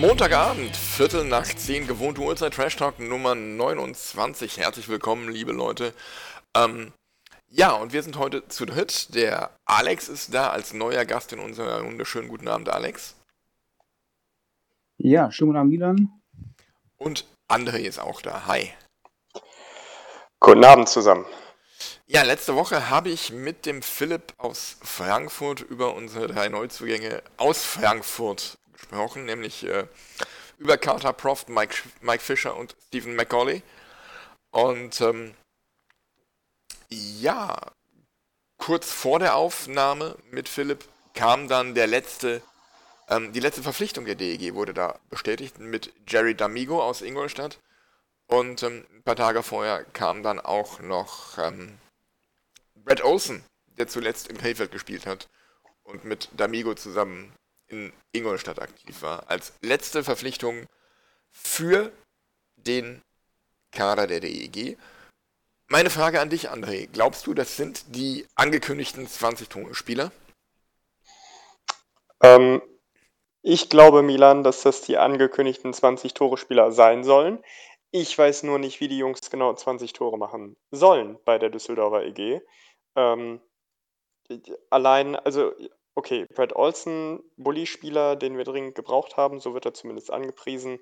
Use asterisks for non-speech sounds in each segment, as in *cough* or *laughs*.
Montagabend, Viertel nach zehn, gewohnte Uhrzeit, Trash Talk Nummer 29. Herzlich willkommen, liebe Leute. Ähm, ja, und wir sind heute zu dritt. Der Alex ist da als neuer Gast in unserer Runde. Schönen guten Abend, Alex. Ja, schönen guten Abend, Milan. Und André ist auch da. Hi. Guten Abend zusammen. Ja, letzte Woche habe ich mit dem Philipp aus Frankfurt über unsere drei Neuzugänge aus Frankfurt gesprochen, nämlich äh, über Carter Proft, Mike, Mike Fischer und Stephen McCauley. Und ähm, ja, kurz vor der Aufnahme mit Philipp kam dann der letzte, ähm, die letzte Verpflichtung der DEG wurde da bestätigt mit Jerry D'Amigo aus Ingolstadt. Und ähm, ein paar Tage vorher kam dann auch noch ähm, Brad Olsen, der zuletzt im Krefeld gespielt hat und mit D'Amigo zusammen in Ingolstadt aktiv war, als letzte Verpflichtung für den Kader der DEG. Meine Frage an dich, André. Glaubst du, das sind die angekündigten 20-Tore-Spieler? Ähm, ich glaube, Milan, dass das die angekündigten 20-Tore-Spieler sein sollen. Ich weiß nur nicht, wie die Jungs genau 20 Tore machen sollen bei der Düsseldorfer EG. Ähm, allein, also Okay, Brad Olsen, Bully-Spieler, den wir dringend gebraucht haben, so wird er zumindest angepriesen.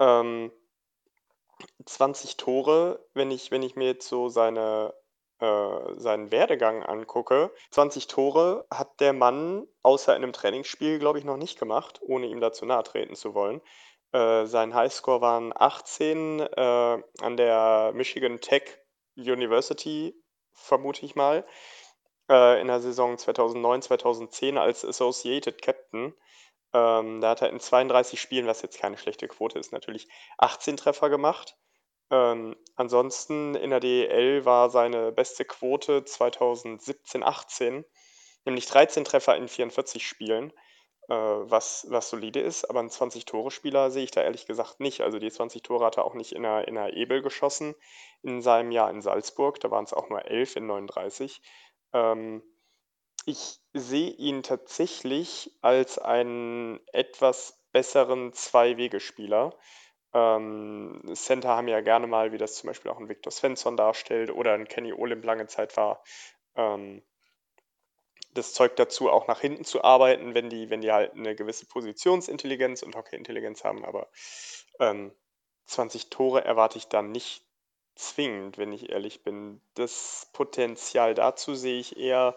Ähm, 20 Tore, wenn ich, wenn ich mir jetzt so seine, äh, seinen Werdegang angucke. 20 Tore hat der Mann außer in einem Trainingsspiel, glaube ich, noch nicht gemacht, ohne ihm dazu nahe treten zu wollen. Äh, sein Highscore waren 18 äh, an der Michigan Tech University, vermute ich mal äh, in der Saison 2009, 2010 als Associated Captain. Ähm, da hat er in 32 Spielen, was jetzt keine schlechte Quote ist, natürlich 18 Treffer gemacht. Ähm, ansonsten in der DEL war seine beste Quote 2017, 18, nämlich 13 Treffer in 44 Spielen, äh, was, was solide ist. Aber einen 20-Tore-Spieler sehe ich da ehrlich gesagt nicht. Also die 20 Tore hat er auch nicht in der, in der Ebel geschossen in seinem Jahr in Salzburg. Da waren es auch nur 11 in 39. Ähm, ich sehe ihn tatsächlich als einen etwas besseren Zwei-Wege-Spieler. Ähm, Center haben ja gerne mal, wie das zum Beispiel auch ein Victor Svensson darstellt oder ein Kenny Olim lange Zeit war, ähm, das Zeug dazu, auch nach hinten zu arbeiten, wenn die, wenn die halt eine gewisse Positionsintelligenz und Hockeyintelligenz haben. Aber ähm, 20 Tore erwarte ich dann nicht zwingend, wenn ich ehrlich bin. Das Potenzial dazu sehe ich eher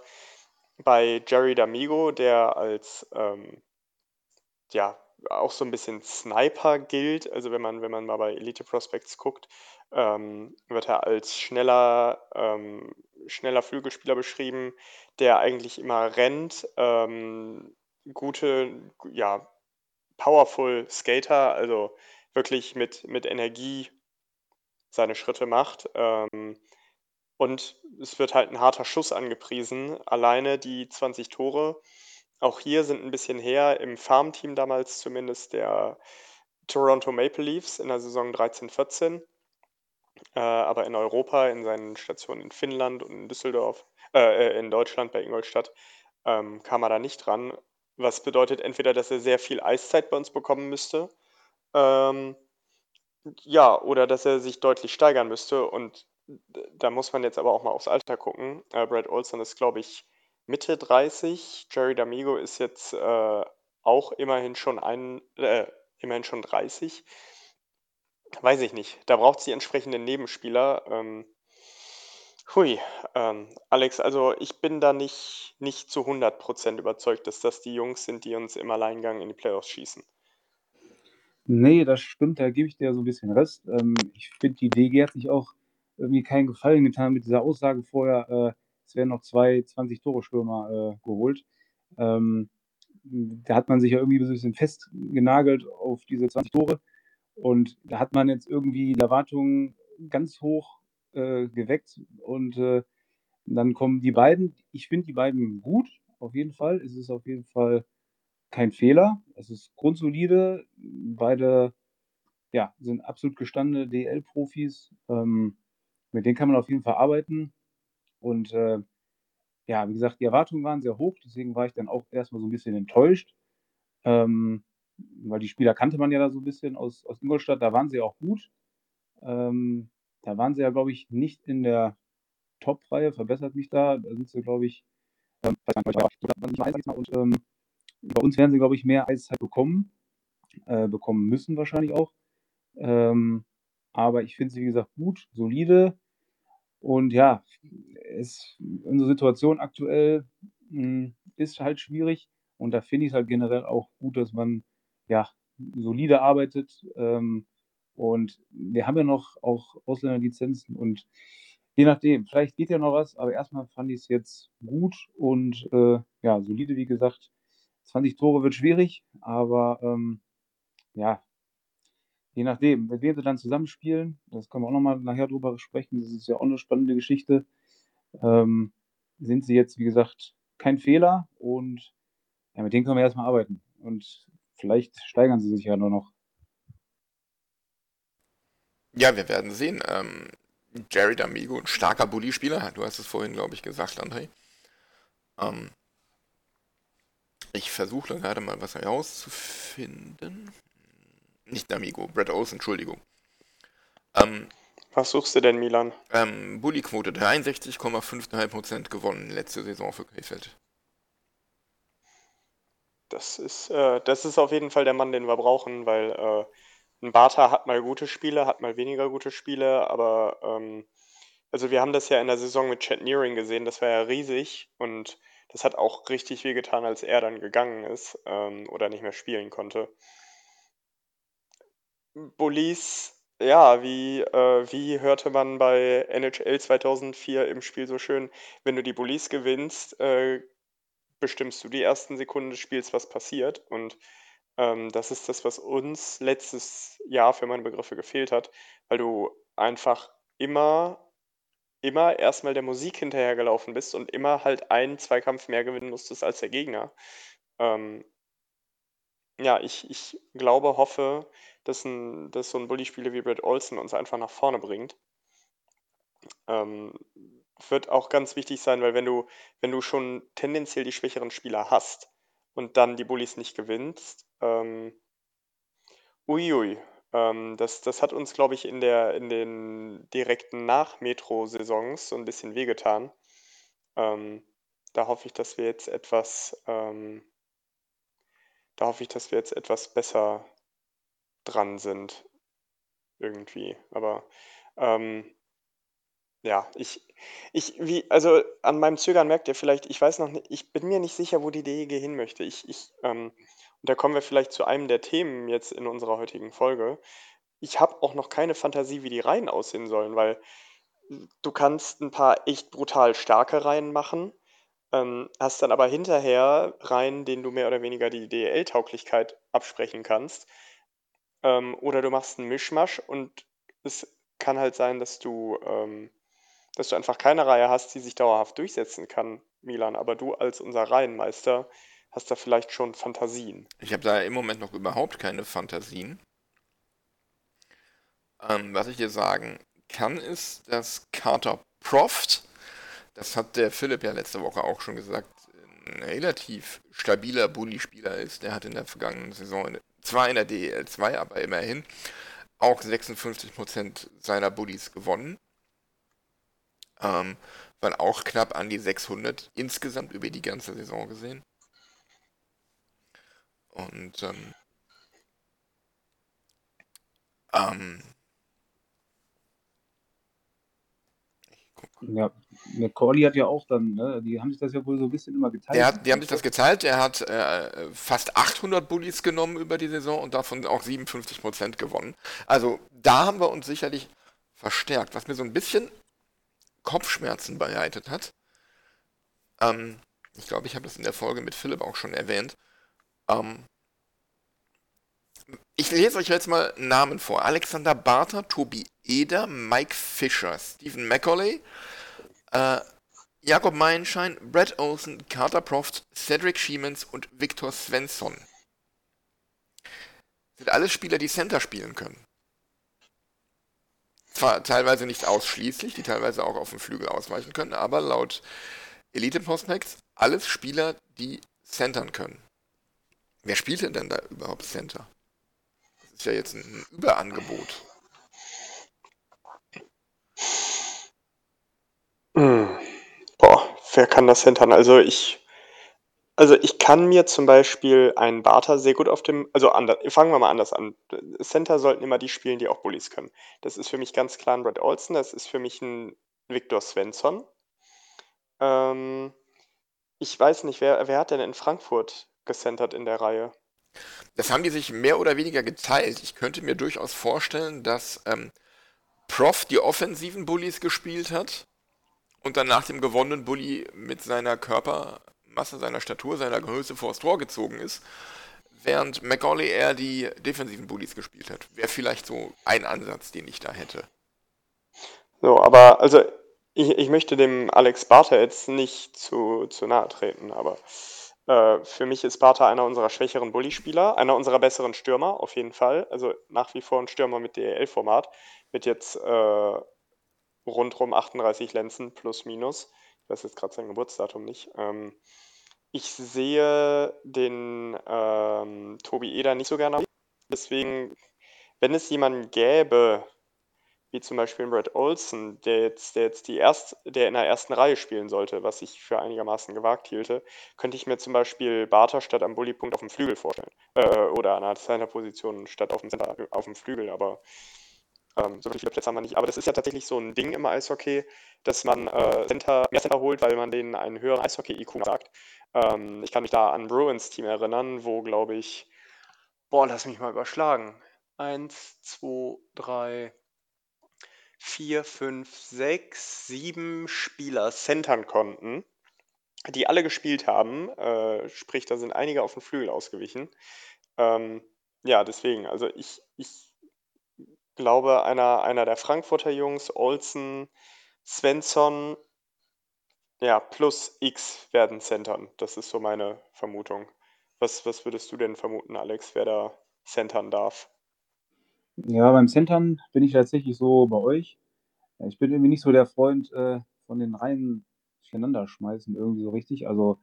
bei Jerry D'Amigo, der als ähm, ja auch so ein bisschen Sniper gilt. Also wenn man, wenn man mal bei Elite Prospects guckt, ähm, wird er als schneller, ähm, schneller Flügelspieler beschrieben, der eigentlich immer rennt, ähm, gute, ja, powerful Skater, also wirklich mit, mit Energie seine Schritte macht. Ähm, und es wird halt ein harter Schuss angepriesen. Alleine die 20 Tore, auch hier sind ein bisschen her, im Farmteam damals zumindest der Toronto Maple Leafs in der Saison 13-14. Äh, aber in Europa, in seinen Stationen in Finnland und in Düsseldorf, äh, äh, in Deutschland bei Ingolstadt, ähm, kam er da nicht dran. Was bedeutet entweder, dass er sehr viel Eiszeit bei uns bekommen müsste, ähm, ja, oder dass er sich deutlich steigern müsste und da muss man jetzt aber auch mal aufs Alter gucken. Äh, Brad Olson ist, glaube ich, Mitte 30. Jerry D'Amigo ist jetzt äh, auch immerhin schon ein, äh, immerhin schon 30. Weiß ich nicht. Da braucht es die entsprechenden Nebenspieler. Ähm, hui, ähm, Alex, also ich bin da nicht, nicht zu 100% überzeugt, dass das die Jungs sind, die uns im Alleingang in die Playoffs schießen. Nee, das stimmt, da gebe ich dir so ein bisschen Rest. Ähm, ich finde, die DG hat sich auch irgendwie keinen Gefallen getan mit dieser Aussage vorher, äh, es werden noch zwei 20-Tore-Stürmer äh, geholt. Ähm, da hat man sich ja irgendwie ein bisschen festgenagelt auf diese 20 Tore. Und da hat man jetzt irgendwie die Erwartungen ganz hoch äh, geweckt und äh, dann kommen die beiden. Ich finde die beiden gut, auf jeden Fall. Es ist auf jeden Fall kein Fehler. Es ist grundsolide. Beide ja, sind absolut gestandene DL-Profis. Ähm, mit denen kann man auf jeden Fall arbeiten. Und äh, ja, wie gesagt, die Erwartungen waren sehr hoch, deswegen war ich dann auch erstmal so ein bisschen enttäuscht. Ähm, weil die Spieler kannte man ja da so ein bisschen aus, aus Ingolstadt, da waren sie auch gut. Ähm, da waren sie ja, glaube ich, nicht in der Top-Reihe, verbessert mich da. Da sind sie, glaube ich, ähm, und ähm, bei uns werden sie, glaube ich, mehr Eiszeit bekommen, äh, bekommen müssen wahrscheinlich auch. Ähm, aber ich finde sie, wie gesagt, gut, solide. Und ja, es, unsere Situation aktuell mh, hm, ist halt schwierig. Und da finde ich es halt generell auch gut, dass man ja solide arbeitet. Ähm, und wir haben ja noch auch Ausländerlizenzen und je nachdem, vielleicht geht ja noch was, aber erstmal fand ich es jetzt gut und äh, ja, solide, wie gesagt. 20 Tore wird schwierig, aber ähm, ja, je nachdem, mit wem sie dann zusammenspielen, das können wir auch nochmal nachher drüber sprechen, das ist ja auch eine spannende Geschichte, ähm, sind sie jetzt, wie gesagt, kein Fehler und ja, mit denen können wir erstmal arbeiten und vielleicht steigern sie sich ja nur noch. Ja, wir werden sehen. Ähm, Jerry D'Amigo, ein starker Bully-Spieler, du hast es vorhin, glaube ich, gesagt, André. Ähm, ich versuche gerade mal was herauszufinden. Nicht D'Amigo, Brad Owens, Entschuldigung. Ähm, was suchst du denn, Milan? Ähm, Bully-Quote 63,5% gewonnen letzte Saison für Krefeld. Das ist, äh, das ist auf jeden Fall der Mann, den wir brauchen, weil äh, ein Bartha hat mal gute Spiele, hat mal weniger gute Spiele, aber ähm, also wir haben das ja in der Saison mit Chad Nearing gesehen, das war ja riesig und das hat auch richtig wehgetan, als er dann gegangen ist ähm, oder nicht mehr spielen konnte. Bullies, ja, wie, äh, wie hörte man bei NHL 2004 im Spiel so schön, wenn du die Bullies gewinnst, äh, bestimmst du die ersten Sekunden des Spiels, was passiert und ähm, das ist das, was uns letztes Jahr für meine Begriffe gefehlt hat, weil du einfach immer immer erstmal der Musik hinterhergelaufen bist und immer halt einen Zweikampf mehr gewinnen musstest als der Gegner. Ähm, ja, ich, ich glaube, hoffe, dass, ein, dass so ein Bully-Spieler wie Brad Olsen uns einfach nach vorne bringt. Ähm, wird auch ganz wichtig sein, weil wenn du, wenn du schon tendenziell die schwächeren Spieler hast und dann die Bullies nicht gewinnst, ähm, uiui, ähm, das, das hat uns, glaube ich, in, der, in den direkten Nach-Metro-Saisons so ein bisschen wehgetan. Ähm, da hoffe ich, dass wir jetzt etwas, ähm, da hoffe ich, dass wir jetzt etwas besser dran sind. Irgendwie. Aber ähm, ja, ich, ich, wie, also an meinem Zögern merkt ihr vielleicht, ich weiß noch nicht, ich bin mir nicht sicher, wo die DEG hin möchte. Ich, ich, ähm, und da kommen wir vielleicht zu einem der Themen jetzt in unserer heutigen Folge. Ich habe auch noch keine Fantasie, wie die Reihen aussehen sollen, weil du kannst ein paar echt brutal starke Reihen machen, ähm, hast dann aber hinterher Reihen, denen du mehr oder weniger die DEL-Tauglichkeit absprechen kannst. Ähm, oder du machst einen Mischmasch und es kann halt sein, dass du ähm, dass du einfach keine Reihe hast, die sich dauerhaft durchsetzen kann, Milan. Aber du als unser Reihenmeister hast da vielleicht schon Fantasien. Ich habe da im Moment noch überhaupt keine Fantasien. Ähm, was ich dir sagen kann, ist, dass Carter Proft, das hat der Philipp ja letzte Woche auch schon gesagt, ein relativ stabiler Bully-Spieler ist. Der hat in der vergangenen Saison zwar in der DEL 2, aber immerhin auch 56% seiner Bullies gewonnen ähm, waren auch knapp an die 600 insgesamt über die ganze Saison gesehen. Und ähm, ähm, Ja, McCauley hat ja auch dann, ne, die haben sich das ja wohl so ein bisschen immer geteilt. Hat, die haben sich das geteilt. Er hat äh, fast 800 Bullies genommen über die Saison und davon auch 57% gewonnen. Also da haben wir uns sicherlich verstärkt. Was mir so ein bisschen Kopfschmerzen bereitet hat. Ähm, ich glaube, ich habe das in der Folge mit Philipp auch schon erwähnt. Ähm, Ich lese euch jetzt mal Namen vor. Alexander Barter, Tobi Eder, Mike Fischer, Stephen Macaulay, äh, Jakob Meilenschein, Brad Olsen, Carter Proft, Cedric Schiemens und Viktor Svensson. Sind alles Spieler, die Center spielen können. Zwar teilweise nicht ausschließlich, die teilweise auch auf dem Flügel ausweichen können, aber laut Elite Prospects alles Spieler, die centern können. Wer spielt denn da überhaupt Center? Das ist ja jetzt ein Überangebot. Hm. Boah, wer kann das centern? Also ich also ich kann mir zum Beispiel einen Barter sehr gut auf dem also ander fangen wir mal anders an. Center sollten immer die spielen, die auch Bullies können. Das ist für mich ganz klar ein Brad Olsen, das ist für mich ein Viktor Svensson. Ähm, ich weiß nicht, wer wer hat denn in Frankfurt gecentert in der Reihe? Das haben die sich mehr oder weniger geteilt. Ich könnte mir durchaus vorstellen, dass ähm, Prof die offensiven Bullies gespielt hat und dann nach dem gewonnenen Bully mit seiner Körpermasse, seiner Statur, seiner Größe vors Tor gezogen ist, während Macaulay eher die defensiven Bullies gespielt hat. Wäre vielleicht so ein Ansatz, den ich da hätte. So, aber also ich, ich möchte dem Alex Barter jetzt nicht zu, zu nahe treten, aber für mich ist Barter einer unserer schwächeren Bully-Spieler, einer unserer besseren Stürmer, auf jeden Fall. Also nach wie vor ein Stürmer mit DEL-Format, mit jetzt äh, rundrum 38 Lenzen plus minus. Ich weiß jetzt gerade sein Geburtsdatum nicht. Ähm, ich sehe den ähm, Tobi Eder nicht so gerne. Deswegen, wenn es jemanden gäbe, wie zum Beispiel Brad Olsen, der jetzt, der jetzt die erst, der in der ersten Reihe spielen sollte, was ich für einigermaßen gewagt hielte, könnte ich mir zum Beispiel Barter statt am Bullypunkt auf dem Flügel vorstellen. Äh, oder an einer Center-Position statt auf dem, Center, auf dem Flügel, aber ähm, so viele Plätze haben wir nicht. Aber das ist ja tatsächlich so ein Ding im Eishockey, dass man äh, Center, mehr Center holt, weil man denen einen höheren Eishockey-IQ sagt. Ähm, ich kann mich da an Bruins Team erinnern, wo, glaube ich, boah, lass mich mal überschlagen. Eins, zwei, drei, vier, fünf, sechs, sieben Spieler centern konnten, die alle gespielt haben. Äh, sprich, da sind einige auf den Flügel ausgewichen. Ähm, ja, deswegen, also ich, ich glaube, einer, einer der Frankfurter Jungs, Olsen, Svensson, ja, plus X werden centern. Das ist so meine Vermutung. Was, was würdest du denn vermuten, Alex, wer da centern darf? Ja, beim Centern bin ich tatsächlich so bei euch. Ich bin irgendwie nicht so der Freund äh, von den Reihen durcheinander schmeißen, irgendwie so richtig. Also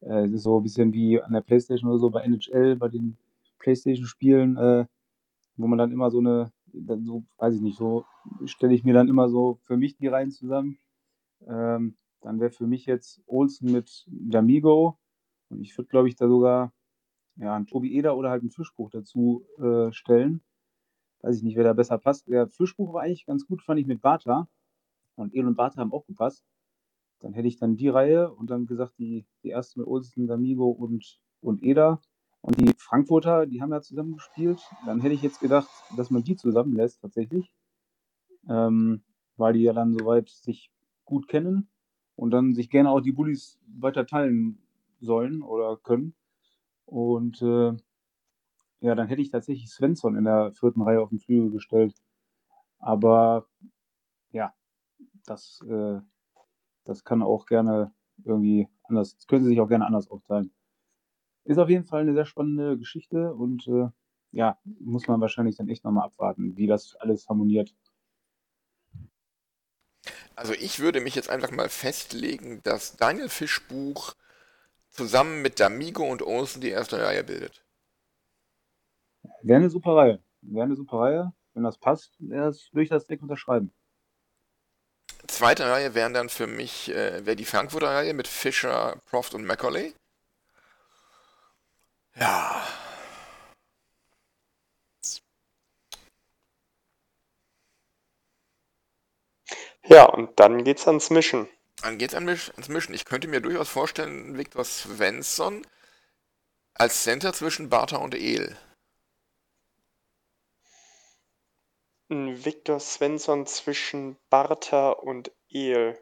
äh, es ist so ein bisschen wie an der Playstation oder so bei NHL, bei den Playstation-Spielen, äh, wo man dann immer so eine, dann so, weiß ich nicht, so stelle ich mir dann immer so für mich die Reihen zusammen. Ähm, dann wäre für mich jetzt Olsen mit D'Amigo und ich würde, glaube ich, da sogar ja, einen Tobi Eder oder halt einen Fischbuch dazu äh, stellen weiß ich nicht, wer da besser passt. Der Fischbuch war eigentlich ganz gut, fand ich mit Bartha. Und El und Bartha haben auch gepasst. Dann hätte ich dann die Reihe und dann gesagt, die, die erste mit Olsen, D'Amigo und, und Eder. Und die Frankfurter, die haben ja zusammen gespielt. Dann hätte ich jetzt gedacht, dass man die zusammenlässt, tatsächlich. Ähm, weil die ja dann soweit sich gut kennen und dann sich gerne auch die Bullies weiter teilen sollen oder können. Und äh, ja, dann hätte ich tatsächlich Svensson in der vierten Reihe auf den Flügel gestellt. Aber ja, das, äh, das kann auch gerne irgendwie anders, das können sie sich auch gerne anders aufteilen. Ist auf jeden Fall eine sehr spannende Geschichte und äh, ja, muss man wahrscheinlich dann echt nochmal abwarten, wie das alles harmoniert. Also ich würde mich jetzt einfach mal festlegen, dass Daniel Fischbuch zusammen mit D'Amigo und Olsen die erste Reihe bildet. Wäre eine super Reihe. Wäre eine super Reihe. Wenn das passt, wäre es durch das Deck unterschreiben. Zweite Reihe wären dann für mich äh, wäre die Frankfurter Reihe mit Fischer, Proft und Macaulay. Ja. Ja, und dann geht's ans Mischen. Dann geht's ans Mischen. Ich könnte mir durchaus vorstellen, Viktor Svensson als Center zwischen Bartha und El. Ein Viktor Svensson zwischen Bartha und El.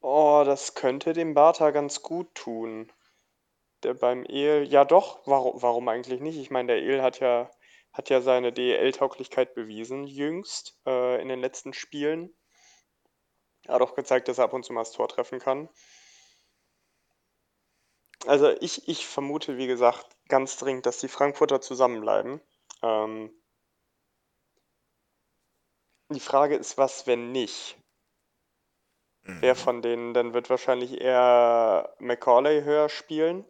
Oh, das könnte dem Bartha ganz gut tun. der beim El, ja doch, warum, warum eigentlich nicht? Ich meine, der El hat ja, hat ja seine DEL-Tauglichkeit bewiesen, jüngst, äh, in den letzten Spielen. Er hat auch gezeigt, dass er ab und zu mal das Tor treffen kann. Also ich, ich vermute, wie gesagt, ganz dringend, dass die Frankfurter zusammenbleiben. Ähm, die Frage ist, was, wenn nicht? Wer Mhm. von denen, dann wird wahrscheinlich eher Macaulay höher spielen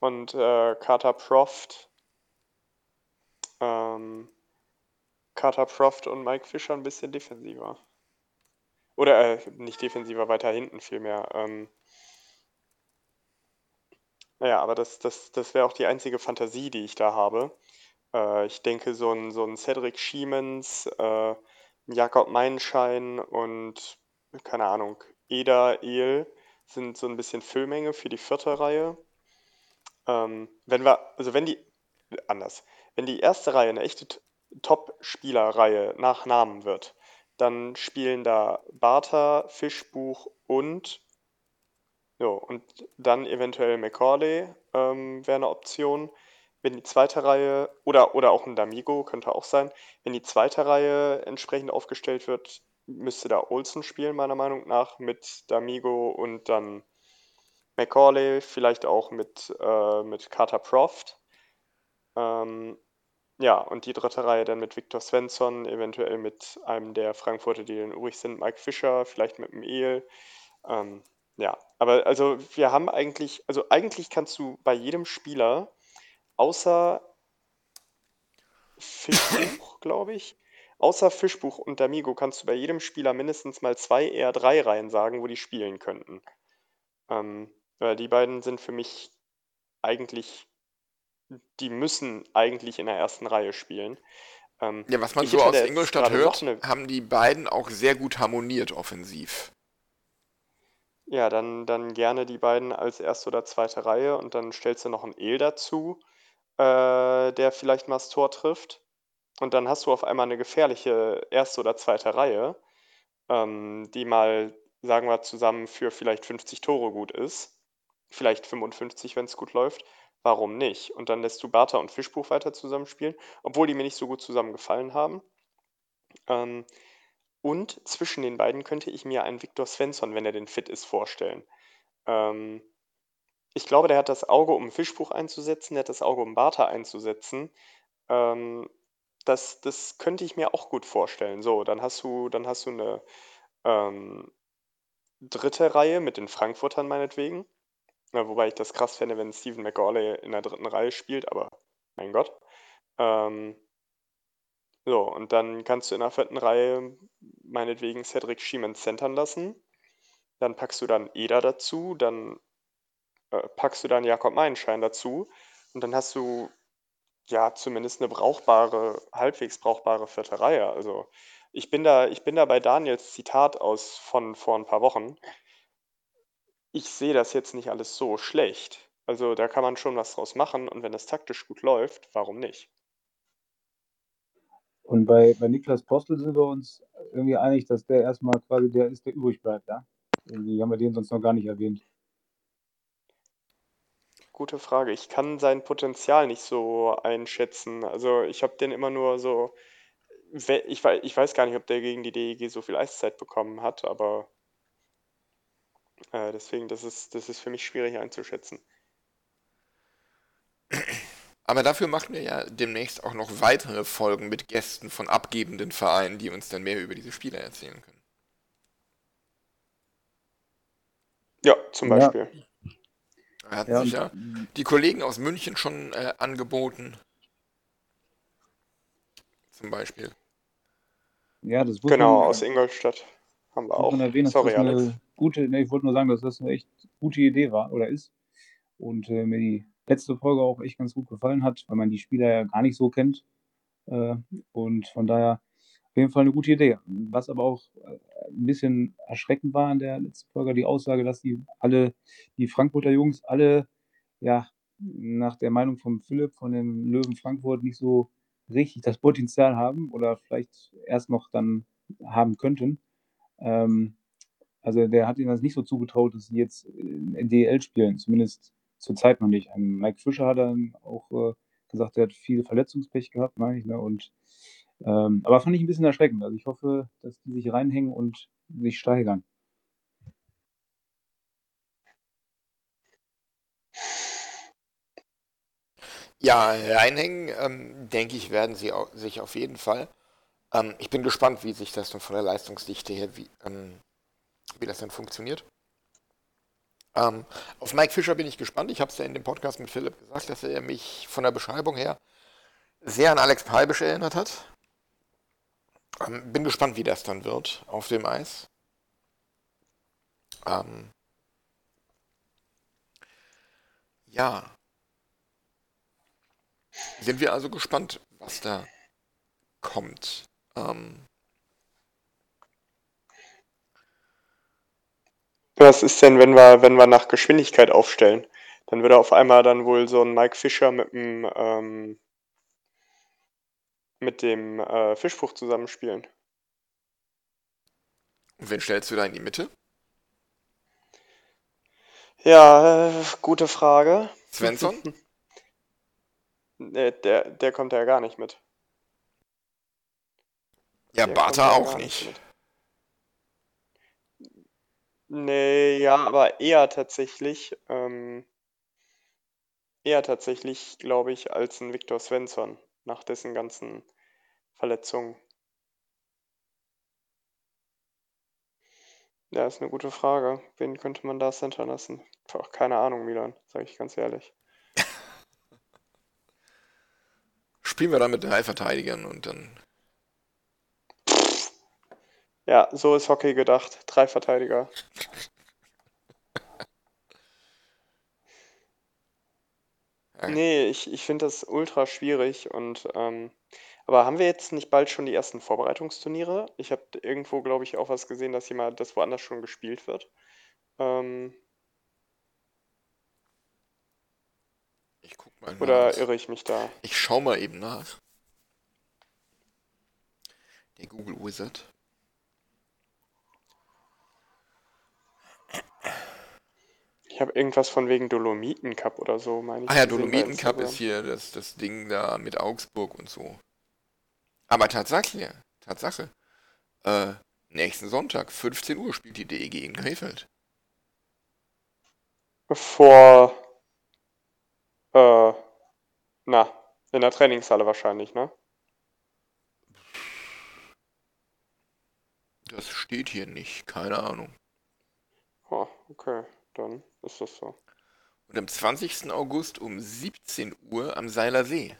und äh, Carter Proft, ähm, Carter Proft und Mike Fischer ein bisschen defensiver. Oder äh, nicht defensiver, weiter hinten vielmehr. Ähm, naja, aber das, das, das wäre auch die einzige Fantasie, die ich da habe. Äh, ich denke, so ein, so ein Cedric Schiemens, äh, Jakob Meinschein und, keine Ahnung, Eda, El sind so ein bisschen Füllmenge für die vierte Reihe. Ähm, wenn wir, also wenn die, anders, wenn die erste Reihe eine echte Top-Spielerreihe nach Namen wird, dann spielen da Bartha, Fischbuch und jo, und dann eventuell Macaulay ähm, wäre eine Option. Wenn die zweite Reihe, oder, oder auch ein D'Amigo, könnte auch sein, wenn die zweite Reihe entsprechend aufgestellt wird, müsste da Olsen spielen, meiner Meinung nach, mit D'Amigo und dann Macaulay, vielleicht auch mit, äh, mit Carter Proft. Ähm, ja, und die dritte Reihe dann mit Viktor Svensson, eventuell mit einem der Frankfurter, die dann übrig sind, Mike Fischer, vielleicht mit dem El. Ähm, ja, aber also wir haben eigentlich, also eigentlich kannst du bei jedem Spieler, außer Fischbuch, *laughs* glaube ich, außer Fischbuch und D'Amigo kannst du bei jedem Spieler mindestens mal zwei, eher drei Reihen sagen, wo die spielen könnten. Ähm, weil die beiden sind für mich eigentlich, die müssen eigentlich in der ersten Reihe spielen. Ähm, Ja, was man so aus Ingolstadt hört, eine- haben die beiden auch sehr gut harmoniert offensiv. Ja, dann, dann gerne die beiden als erste oder zweite Reihe und dann stellst du noch einen El dazu, äh, der vielleicht mal das Tor trifft. Und dann hast du auf einmal eine gefährliche erste oder zweite Reihe, ähm, die mal, sagen wir, zusammen für vielleicht 50 Tore gut ist. Vielleicht 55, wenn es gut läuft. Warum nicht? Und dann lässt du Bartha und Fischbuch weiter zusammenspielen, obwohl die mir nicht so gut zusammengefallen haben. Ähm, und zwischen den beiden könnte ich mir einen Viktor Svensson, wenn er denn fit ist, vorstellen. Ähm, ich glaube, der hat das Auge, um Fischbuch einzusetzen, der hat das Auge, um Bartha einzusetzen. Ähm, das, das könnte ich mir auch gut vorstellen. So, dann hast du, dann hast du eine ähm, dritte Reihe mit den Frankfurtern meinetwegen. Ja, wobei ich das krass fände, wenn Stephen McGauley in der dritten Reihe spielt, aber mein Gott. Ähm, so, und dann kannst du in der vierten Reihe meinetwegen Cedric Schiemann centern lassen. Dann packst du dann Eder dazu, dann äh, packst du dann Jakob Meinschein dazu und dann hast du ja zumindest eine brauchbare, halbwegs brauchbare vierte Reihe. Also ich bin da, ich bin da bei Daniels Zitat aus von vor ein paar Wochen. Ich sehe das jetzt nicht alles so schlecht. Also da kann man schon was draus machen und wenn das taktisch gut läuft, warum nicht? Und bei, bei Niklas Postel sind wir uns irgendwie einig, dass der erstmal quasi der ist, der übrig bleibt, ja? Irgendwie haben wir den sonst noch gar nicht erwähnt. Gute Frage. Ich kann sein Potenzial nicht so einschätzen. Also ich habe den immer nur so, we- ich weiß, ich weiß gar nicht, ob der gegen die DEG so viel Eiszeit bekommen hat, aber äh, deswegen, das ist, das ist für mich schwierig einzuschätzen. Aber dafür machen wir ja demnächst auch noch weitere Folgen mit Gästen von abgebenden Vereinen, die uns dann mehr über diese Spieler erzählen können. Ja, zum Ja. Beispiel. Hatten Ja, sich ja die Kollegen aus München schon äh, angeboten. Zum Beispiel. ja, das muss Genau, man, aus Ingolstadt haben wir auch. erwähnen, dass Sorry, das Alex. eine gute, ne, ich wollte nur sagen, dass das eine echt gute Idee war oder ist. Und äh, mir die letzte Folge auch echt ganz gut gefallen hat, weil man die Spieler ja gar nicht so kennt. Äh, und von daher jeden Fall eine gute Idee. Was aber auch äh, ein bisschen erschreckend war in der letzten Folge, die Aussage, dass die alle, die Frankfurter Jungs, alle, ja, nach der Meinung von Philipp, von den Löwen Frankfurt, nicht so richtig das Potenzial haben oder vielleicht erst noch dann haben könnten. Ähm, also der hat ihnen das nicht so zugetraut, dass sie jetzt in DL spielen. Zumindest zurzeit noch nicht. Mike Fischer hat dann auch äh, gesagt, er hat viel Verletzungspech gehabt, meine ich. Ne? Und, ähm, aber fand ich ein bisschen erschreckend. Also ich hoffe, dass die sich reinhängen und sich steigern. Ja, reinhängen, ähm, denke ich, werden sie au- sich auf jeden Fall. Ähm, ich bin gespannt, wie sich das dann von der Leistungsdichte her, wie, ähm, wie das dann funktioniert. Ähm, auf Mike Fischer bin ich gespannt. Ich habe es ja in dem Podcast mit Philipp gesagt, dass er mich von der Beschreibung her sehr an Alex Palbisch erinnert hat. Ähm, bin gespannt, wie das dann wird auf dem Eis. Ähm, ja. Sind wir also gespannt, was da kommt. Ähm, Was ist denn, wenn wir, wenn wir nach Geschwindigkeit aufstellen? Dann würde auf einmal dann wohl so ein Mike Fischer mit dem, ähm, mit dem äh, Fischbuch zusammenspielen. und wen stellst du da in die Mitte? Ja, äh, gute Frage. Svensson? *laughs* Der, der, der kommt ja gar nicht mit. Ja, Der ja auch nicht. mit. Nee, ja, aber eher tatsächlich, ähm, eher tatsächlich, glaube ich, als ein Viktor Svensson nach dessen ganzen Verletzungen. Ja, ist eine gute Frage. Wen könnte man da center lassen? Puh, keine Ahnung, Milan, sage ich ganz ehrlich. Spielen wir dann mit drei Verteidigern und dann. Ja, so ist Hockey gedacht. Drei Verteidiger. *laughs* Ja, Nee, ich, ich finde das ultra schwierig und ähm, aber haben wir jetzt nicht bald schon die ersten Vorbereitungsturniere? Ich habe irgendwo, glaube ich, auch was gesehen, dass jemand, das woanders schon gespielt wird. Ähm, ich guck mal oder nach. irre ich mich da? Ich schau mal eben nach. Der Google Wizard. Ich habe irgendwas von wegen Dolomiten Cup oder so, meine ich. Ah ja, gesehen bei Dolomiten Cup Instagram. ist hier das, das Ding da mit Augsburg und so. Aber Tatsache, Tatsache. Äh, nächsten Sonntag, 15 Uhr, spielt die DEG in Krefeld. Vor, äh, na, in der Trainingshalle wahrscheinlich, ne? Das steht hier nicht, keine Ahnung. Oh, okay, dann ist das so. Und am 20. August um 17 Uhr am Seiler See.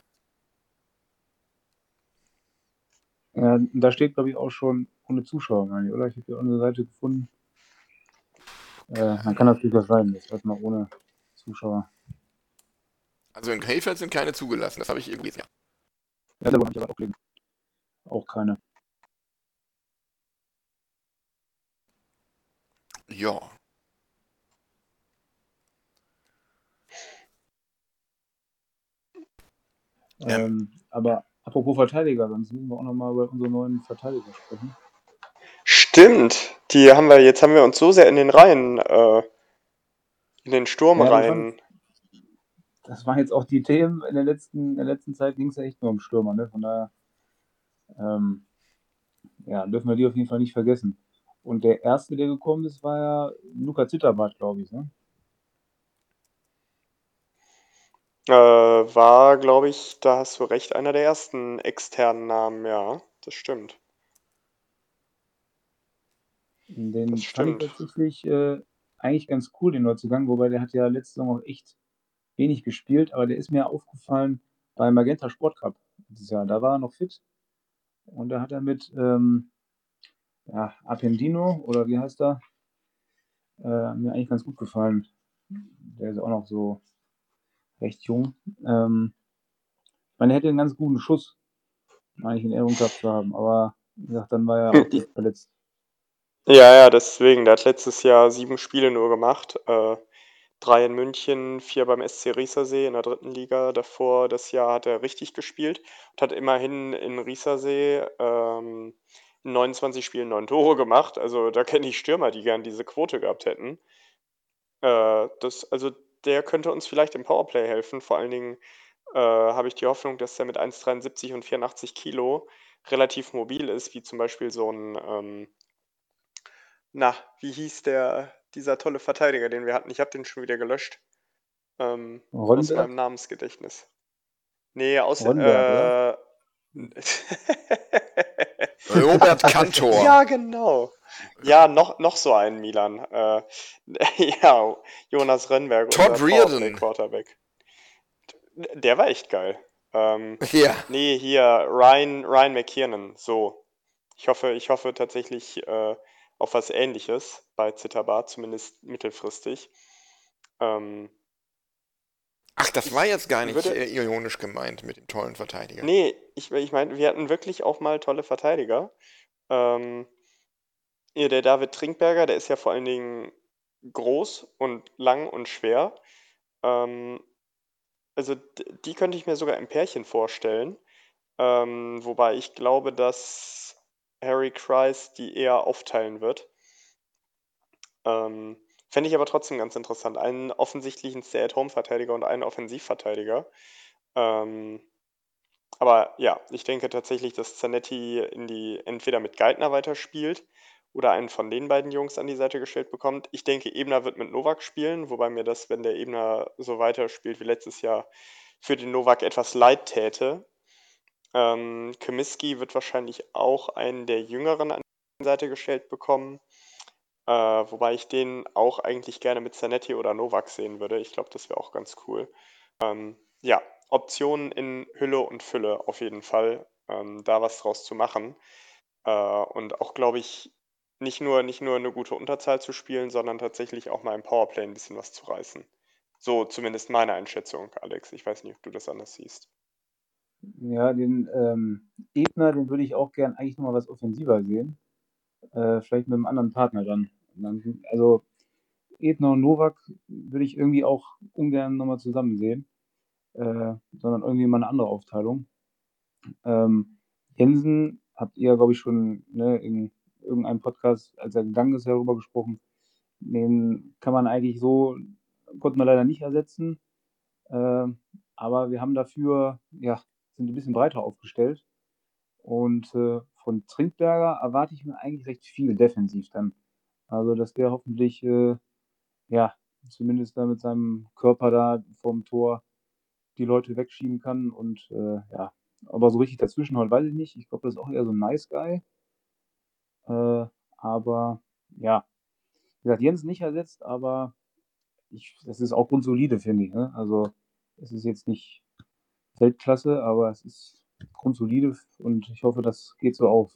Ja, da steht, glaube ich, auch schon ohne Zuschauer, meine ich, oder? Ich habe hier unsere Seite gefunden. Äh, man kann das durchaus sein, das erstmal ohne Zuschauer. Also in Krefeld sind keine zugelassen, das habe ich irgendwo gesehen. Ja, da wollte ich aber auch legen. Auch keine. Ja. Ähm. Ähm, aber apropos Verteidiger, dann müssen wir auch nochmal über unsere neuen Verteidiger sprechen. Stimmt, die haben wir, jetzt haben wir uns so sehr in den Reihen, äh, in den Ja, Sturmreihen. Das waren jetzt auch die Themen in der letzten, in der letzten Zeit ging es ja echt nur um Stürmer, ne? Von daher ähm, ja, dürfen wir die auf jeden Fall nicht vergessen. Und der erste, der gekommen ist, war ja Luca Zitterbart, glaube ich, ne? Äh, war, glaube ich, da hast du recht, einer der ersten externen Namen, ja, das stimmt. Den Das fand ich stimmt. tatsächlich äh, eigentlich ganz cool, den Neuzugang, wobei der hat ja letzte Saison auch echt wenig gespielt, aber der ist mir aufgefallen beim Magenta Sport Cup dieses Jahr. Da war er noch fit und da hat er mit ähm, ja, Appendino oder wie heißt er? Äh, mir eigentlich ganz gut gefallen. Der ist auch noch so recht jung. Ähm, ich meine, er hätte einen ganz guten Schuss, meine ich, in Erinnerung gehabt zu haben, aber wie gesagt, dann war er auch verletzt. Ja, ja, deswegen, der hat letztes Jahr sieben Spiele nur gemacht. Äh, drei in München, vier beim SC Riesersee in der dritten Liga. Davor das Jahr hat er richtig gespielt und hat immerhin in Riesersee ähm, in 29 Spielen neun Tore gemacht. Also da kenne ich Stürmer, die gern diese Quote gehabt hätten. Äh, das, also der könnte uns vielleicht im Powerplay helfen. Vor allen Dingen äh, habe ich die Hoffnung, dass er mit 1,73 und 84 Kilo relativ mobil ist, wie zum Beispiel so ein, ähm, na, wie hieß der, dieser tolle Verteidiger, den wir hatten? Ich habe den schon wieder gelöscht. Ähm, aus meinem Namensgedächtnis. Nee, aus äh, *laughs* Robert Kantor. Ja, genau. Ja, noch, noch so ein Milan. Äh, *laughs* ja, Jonas Rönnberg, Todd Reardon. Quarterback. Der war echt geil. Ähm, Ja. nee, hier Ryan, Ryan McKiernan. So. Ich hoffe, ich hoffe tatsächlich äh, auf was ähnliches bei Zitterbar, zumindest mittelfristig. Ähm, Ach, das war jetzt gar nicht würde- äh, ironisch gemeint mit dem tollen Verteidiger. Nee, ich, ich meine, wir hatten wirklich auch mal tolle Verteidiger. Ähm, hier der David Trinkberger, der ist ja vor allen Dingen groß und lang und schwer. Ähm, also die könnte ich mir sogar im Pärchen vorstellen. Ähm, wobei ich glaube, dass Harry Kreis die eher aufteilen wird. Ähm, Fände ich aber trotzdem ganz interessant. Einen offensichtlichen Stay-at-Home-Verteidiger und einen Offensivverteidiger. Ähm, aber ja, ich denke tatsächlich, dass Zanetti in die entweder mit Geithner weiterspielt oder einen von den beiden Jungs an die Seite gestellt bekommt. Ich denke, Ebner wird mit Novak spielen, wobei mir das, wenn der Ebner so weiterspielt wie letztes Jahr, für den Novak etwas leid täte. Ähm, Comiskey wird wahrscheinlich auch einen der Jüngeren an die Seite gestellt bekommen. Äh, wobei ich den auch eigentlich gerne mit Zanetti oder Novak sehen würde. Ich glaube, das wäre auch ganz cool. Ähm, ja, Optionen in Hülle und Fülle auf jeden Fall, ähm, da was draus zu machen. Äh, und auch, glaube ich, nicht nur, nicht nur eine gute Unterzahl zu spielen, sondern tatsächlich auch mal im Powerplay ein bisschen was zu reißen. So zumindest meine Einschätzung, Alex. Ich weiß nicht, ob du das anders siehst. Ja, den ähm, Ebner, den würde ich auch gern eigentlich nochmal was offensiver sehen. Äh, vielleicht mit einem anderen Partner dann. Dann. Also Ebner und Novak würde ich irgendwie auch ungern nochmal zusammen sehen, äh, sondern irgendwie mal eine andere Aufteilung. Ähm, Jensen habt ihr, glaube ich, schon ne, in irgendeinem Podcast, als er gegangen ist, darüber gesprochen. Den kann man eigentlich so, konnte man leider nicht ersetzen. Ähm, aber wir haben dafür, ja, sind ein bisschen breiter aufgestellt. Und äh, von Trinkberger erwarte ich mir eigentlich recht viel defensiv dann. Also, dass der hoffentlich, äh, ja, zumindest da mit seinem Körper da vom Tor die Leute wegschieben kann. Und äh, ja, aber so richtig dazwischenhauen, weiß ich nicht. Ich glaube, das ist auch eher so ein Nice Guy. Äh, aber ja, wie gesagt, Jens nicht ersetzt, aber ich, das ist auch grundsolide, finde ich. Ne? Also, es ist jetzt nicht Weltklasse, aber es ist grundsolide und ich hoffe, das geht so auf.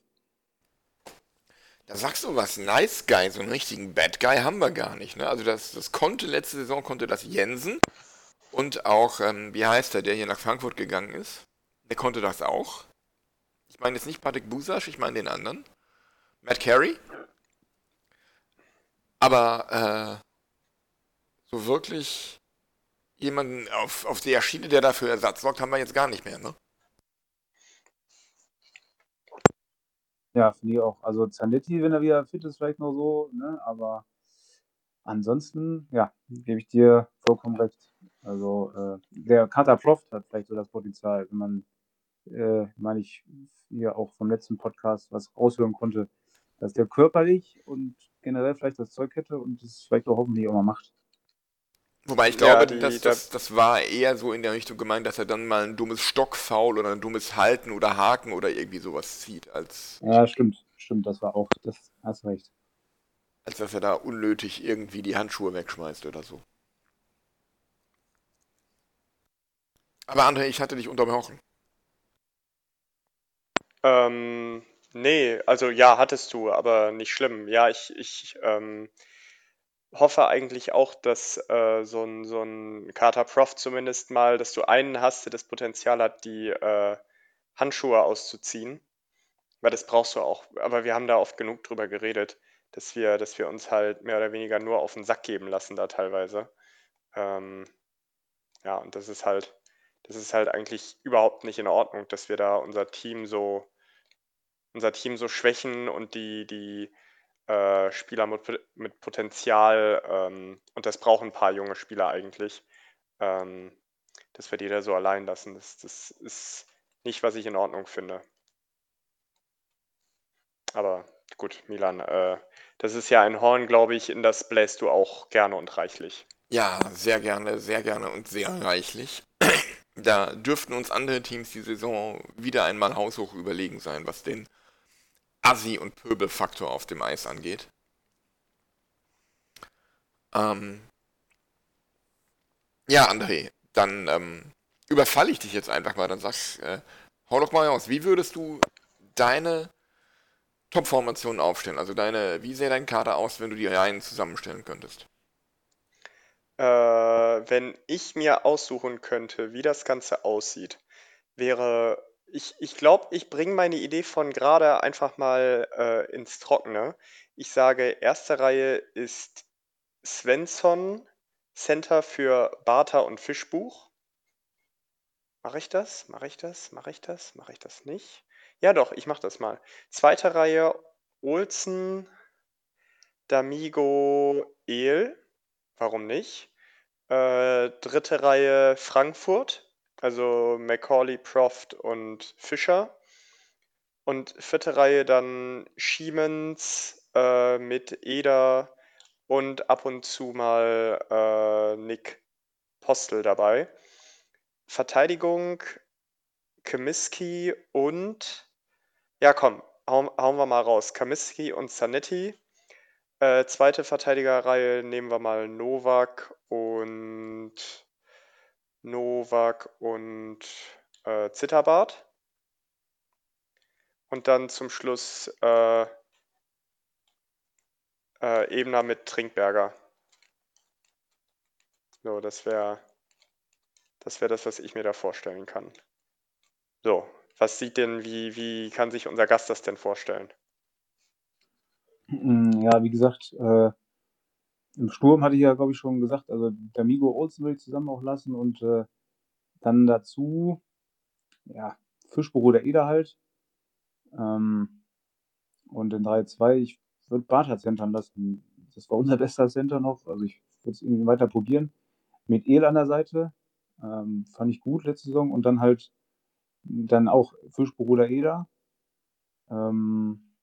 Da sagst du was, Nice Guy, so einen richtigen Bad Guy haben wir gar nicht. Ne? Also das, das konnte letzte Saison, konnte das Jensen und auch, ähm, wie heißt der, der hier nach Frankfurt gegangen ist? Der konnte das auch. Ich meine jetzt nicht Patrick Busasch, ich meine den anderen. Matt Carey. Aber äh, so wirklich jemanden auf, auf der Schiene, der dafür Ersatz sorgt, haben wir jetzt gar nicht mehr. Ne? Ja, finde ich auch. Also Zanetti, wenn er wieder fit ist, vielleicht noch so, ne? aber ansonsten, ja, gebe ich dir vollkommen recht. Also äh, der Carter Proft hat vielleicht so das Potenzial, wenn man, äh, meine ich, hier auch vom letzten Podcast was raushören konnte, dass der körperlich und generell vielleicht das Zeug hätte und es vielleicht auch hoffentlich auch mal macht. Wobei ich Ja, glaube, die- das, da- das, das war eher so in der Richtung gemeint, dass er dann mal ein dummes Stockfoul oder ein dummes Halten oder Haken oder irgendwie sowas zieht, als, Ja, stimmt, stimmt, das war auch, das hast recht. als dass er da unnötig irgendwie die Handschuhe wegschmeißt oder so. Aber André, ich hatte dich unterbrochen. Ähm, nee, also ja, hattest du, aber nicht schlimm. Ja, ich, ich ähm, hoffe eigentlich auch, dass äh, so ein, so ein Carter Prof zumindest mal, dass du einen hast, der das Potenzial hat, die äh, Handschuhe auszuziehen. Weil das brauchst du auch. Aber wir haben da oft genug drüber geredet, dass wir, dass wir uns halt mehr oder weniger nur auf den Sack geben lassen da teilweise. Ähm, ja, und das ist halt, das ist halt eigentlich überhaupt nicht in Ordnung, dass wir da unser Team so, unser Team so schwächen und die, die äh, Spieler mit, mit Potenzial ähm, und das brauchen ein paar junge Spieler eigentlich. Ähm, das wird jeder so allein lassen. Das, das ist nicht, was ich in Ordnung finde. Aber gut, Milan, äh, das ist ja ein Horn, glaube ich, in das bläst du auch gerne und reichlich. Ja, sehr gerne, sehr gerne und sehr reichlich. Da dürften uns andere Teams die Saison wieder einmal haushoch überlegen sein, was den Assi- und Pöbelfaktor auf dem Eis angeht. Ähm ja, André, dann ähm, überfalle ich dich jetzt einfach mal. Dann sag, äh, hau doch mal aus, wie würdest du deine Top-Formation aufstellen? Also deine, wie sähe dein Kader aus, wenn du die Reihen zusammenstellen könntest? Äh, wenn ich mir aussuchen könnte, wie das Ganze aussieht, wäre ich, ich glaube, ich bringe meine Idee von gerade einfach mal äh, ins Trockene. Ich sage, erste Reihe ist Svensson, Center für Bartha und Fischbuch. Mache ich das? Mache ich das? Mache ich das? Mache ich das nicht? Ja, doch, ich mache das mal. Zweite Reihe Olsen, D'Amigo, El. Warum nicht? Äh, dritte Reihe Frankfurt, also Macaulay, Proft und Fischer. Und vierte Reihe dann Schiemens äh, mit Eder und ab und zu mal äh, Nick Postel dabei. Verteidigung Kamiski und ja komm, hauen, wir mal raus. Kamiski und Zanetti. Äh, zweite Verteidigerreihe nehmen wir mal Novak und Novak und äh, Zitterbart. Und dann zum Schluss äh, äh, Ebner mit Trinkberger. So, das wäre das wäre das, was ich mir da vorstellen kann. So, was sieht denn, wie, wie kann sich unser Gast das denn vorstellen? Mm, ja, wie gesagt, äh, im Sturm hatte ich ja, glaube ich, schon gesagt, also D'Amigo Olsen will ich zusammen auch lassen und äh, dann dazu, ja, Fischbuch oder Eder halt. Ähm, und in 3-2, ich würde Bartha centern lassen. Das war unser bester Center noch. Also ich würde es irgendwie weiter probieren. Mit El an der Seite. Ähm, fand ich gut letzte Saison. Und dann halt dann auch Fischbuch oder Eder. Ähm,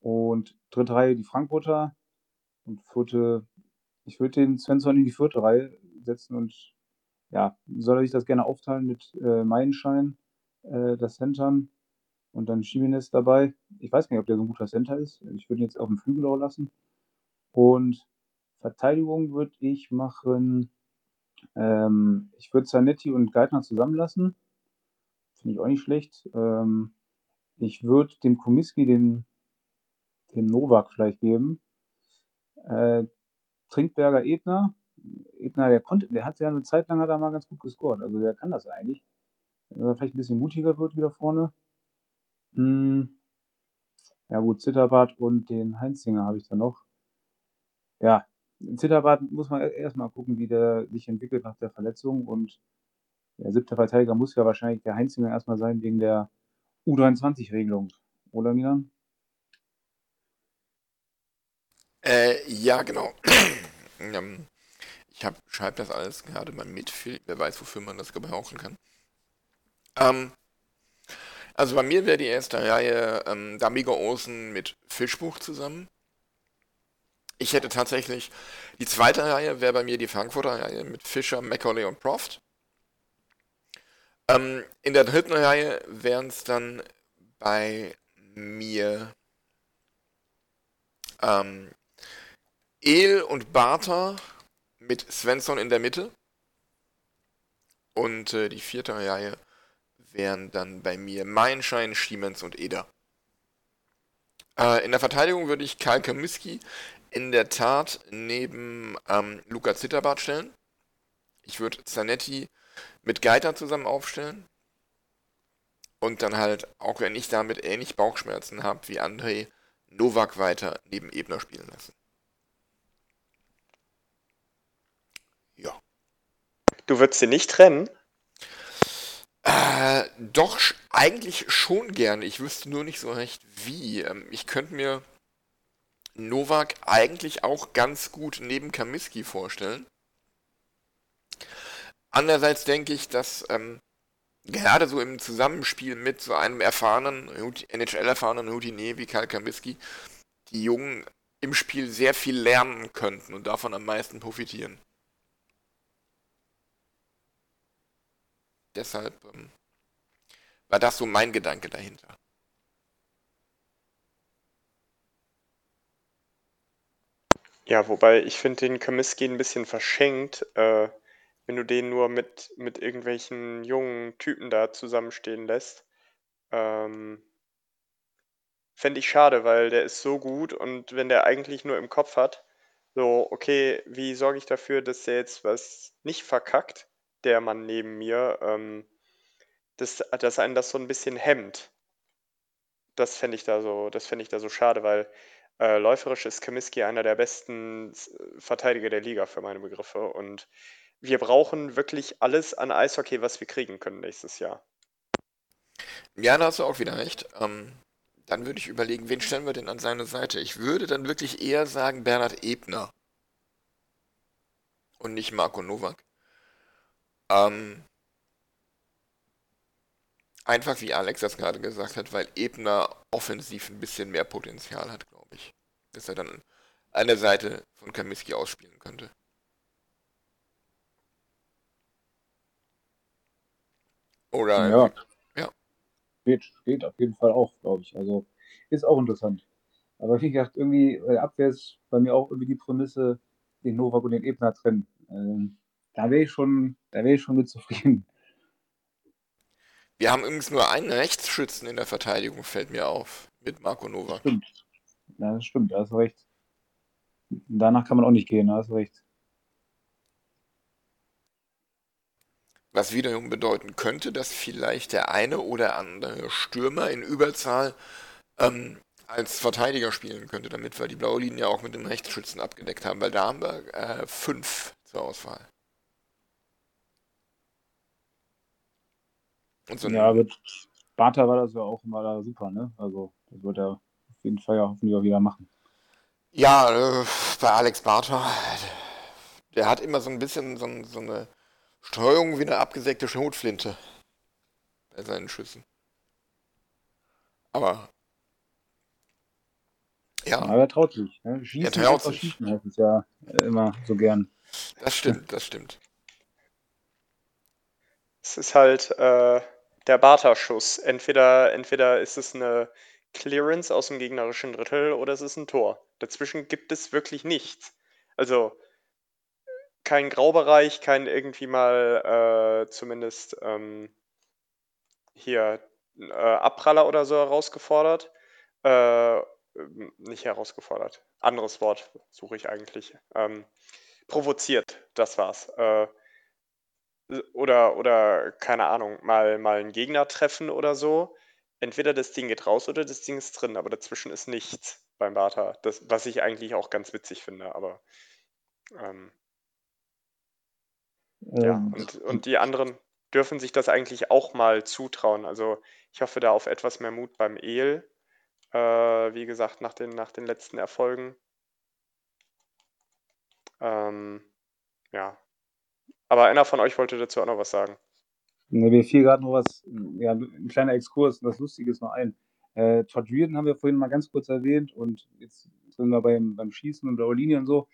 und dritte Reihe die Frankfurter. Und vierte, ich würde den Svensson in die vierte Reihe setzen und ja, soll er sich das gerne aufteilen mit äh, Meilenschein, äh, das Centern und dann Jimenez dabei. Ich weiß gar nicht, ob der so ein guter Center ist. Ich würde ihn jetzt auf dem Flügel auch lassen. Und Verteidigung würde ich machen, ähm, ich würde Zanetti und Geithner zusammenlassen. Finde ich auch nicht schlecht. Ähm, ich würde dem Komiski den, den Novak vielleicht geben. Äh, Trinkberger Ebner. Ebner, der konnte, der hat ja eine Zeit lang hat mal ganz gut gescored. Also der kann das eigentlich. Wenn er vielleicht ein bisschen mutiger wird wieder vorne. Hm. Ja gut, Zitterbart und den Heinzinger habe ich da noch. Ja, Zitterbart muss man erstmal gucken, wie der sich entwickelt nach der Verletzung. Und der siebte Verteidiger muss ja wahrscheinlich der Heinzinger erstmal sein wegen der U23-Regelung. Oder Milan? Äh, ja, genau. Ähm, ich schreibe das alles gerade mal mit. Wer weiß, wofür man das gebrauchen kann. Ähm, also bei mir wäre die erste Reihe ähm, Damigo Olsen mit Fischbuch zusammen. Ich hätte tatsächlich, die zweite Reihe wäre bei mir die Frankfurter Reihe mit Fischer, Macaulay und Proft. Ähm, in der dritten Reihe wären es dann bei mir ähm, El und Bartha mit Svensson in der Mitte. Und äh, die vierte Reihe wären dann bei mir Meinschein, Schiemens und Eder. Äh, in der Verteidigung würde ich Karl Kamiski in der Tat neben ähm, Luca Zitterbart stellen. Ich würde Zanetti mit Geiter zusammen aufstellen. Und dann halt, auch wenn ich damit ähnlich Bauchschmerzen habe wie André, Novak weiter neben Ebner spielen lassen. Ja. Du würdest sie nicht trennen? Äh, doch, eigentlich schon gerne. Ich wüsste nur nicht so recht wie. Ähm, ich könnte mir Novak eigentlich auch ganz gut neben Kamiski vorstellen. Andererseits denke ich, dass ähm, gerade so im Zusammenspiel mit so einem erfahrenen, NHL-erfahrenen Routinier wie Karl Kamiski, die Jungen im Spiel sehr viel lernen könnten und davon am meisten profitieren. Deshalb ähm, war das so mein Gedanke dahinter. Ja, wobei ich finde den Kamiski ein bisschen verschenkt, äh, wenn du den nur mit, mit irgendwelchen jungen Typen da zusammenstehen lässt. Ähm, Fände ich schade, weil der ist so gut und wenn der eigentlich nur im Kopf hat, so, okay, wie sorge ich dafür, dass der jetzt was nicht verkackt, der Mann neben mir, ähm, dass, dass einen das so ein bisschen hemmt. Das fände ich da so, ich da so schade, weil äh, läuferisch ist Kamiski einer der besten Verteidiger der Liga für meine Begriffe. Und wir brauchen wirklich alles an Eishockey, was wir kriegen können nächstes Jahr. Ja, da hast du auch wieder recht. Ähm, dann würde ich überlegen, wen stellen wir denn an seine Seite? Ich würde dann wirklich eher sagen Bernhard Ebner. Und nicht Marco Nowak. Ähm, einfach wie Alex das gerade gesagt hat, weil Ebner offensiv ein bisschen mehr Potenzial hat, glaube ich. Dass er dann an der Seite von Kamiski ausspielen könnte. Oder Ja, ja. geht, geht auf jeden Fall auch, glaube ich. Also ist auch interessant. Aber wie gesagt, irgendwie, äh, Abwehr ist bei mir auch irgendwie die Prämisse, den Novak und den Ebner trennen. Ähm, da wäre ich schon, da wäre ich schon mit zufrieden. Wir haben übrigens nur einen Rechtsschützen in der Verteidigung, fällt mir auf, mit Marco Nowak. Stimmt. Ja, das stimmt, da hast du recht. Danach kann man auch nicht gehen, da hast du recht. Was wiederum bedeuten könnte, dass vielleicht der eine oder andere Stürmer in Überzahl ähm, als Verteidiger spielen könnte, damit wir die blaue Linie auch mit dem Rechtsschützen abgedeckt haben, weil da haben wir äh, fünf zur Auswahl. So Ja, mit Sparta war das ja auch immer da super, ne? Also, das wird er auf jeden Fall ja hoffentlich auch wieder machen. ja, äh, bei Alex Barter, der hat immer so ein bisschen so, so eine Steuerung wie eine abgesägte Schrotflinte bei seinen Schüssen. Aber ja, Aber er traut sich. Ne? Schießen traut einfach sich. schießen heißt es ja immer so gern. das stimmt, das stimmt. Es ist halt äh, der Barter-Schuss. Entweder, entweder ist es eine Clearance aus dem gegnerischen Drittel oder es ist ein Tor. Dazwischen gibt es wirklich nichts. Also kein Graubereich, kein irgendwie mal äh, zumindest ähm, hier äh, Abpraller oder so herausgefordert. Äh, nicht herausgefordert. Anderes Wort suche ich eigentlich. Ähm, provoziert, das war's. Äh, oder, oder keine Ahnung, mal, mal einen Gegner treffen oder so. Entweder das Ding geht raus oder das Ding ist drin, aber dazwischen ist nichts beim Barter. Das, was ich eigentlich auch ganz witzig finde, aber ähm, ja, Ähm, und, und die anderen dürfen sich das eigentlich auch mal zutrauen. Also ich hoffe da auf etwas mehr Mut beim El. Äh, wie gesagt, nach den, nach den letzten Erfolgen. Ähm, ja. Aber einer von euch wollte dazu auch noch was sagen. Ne, mir fiel gerade noch was, ja, ein kleiner Exkurs, was Lustiges noch ein. Äh, Todd Reardon haben wir vorhin mal ganz kurz erwähnt und jetzt sind wir beim, beim Schießen und blaue Linie und so.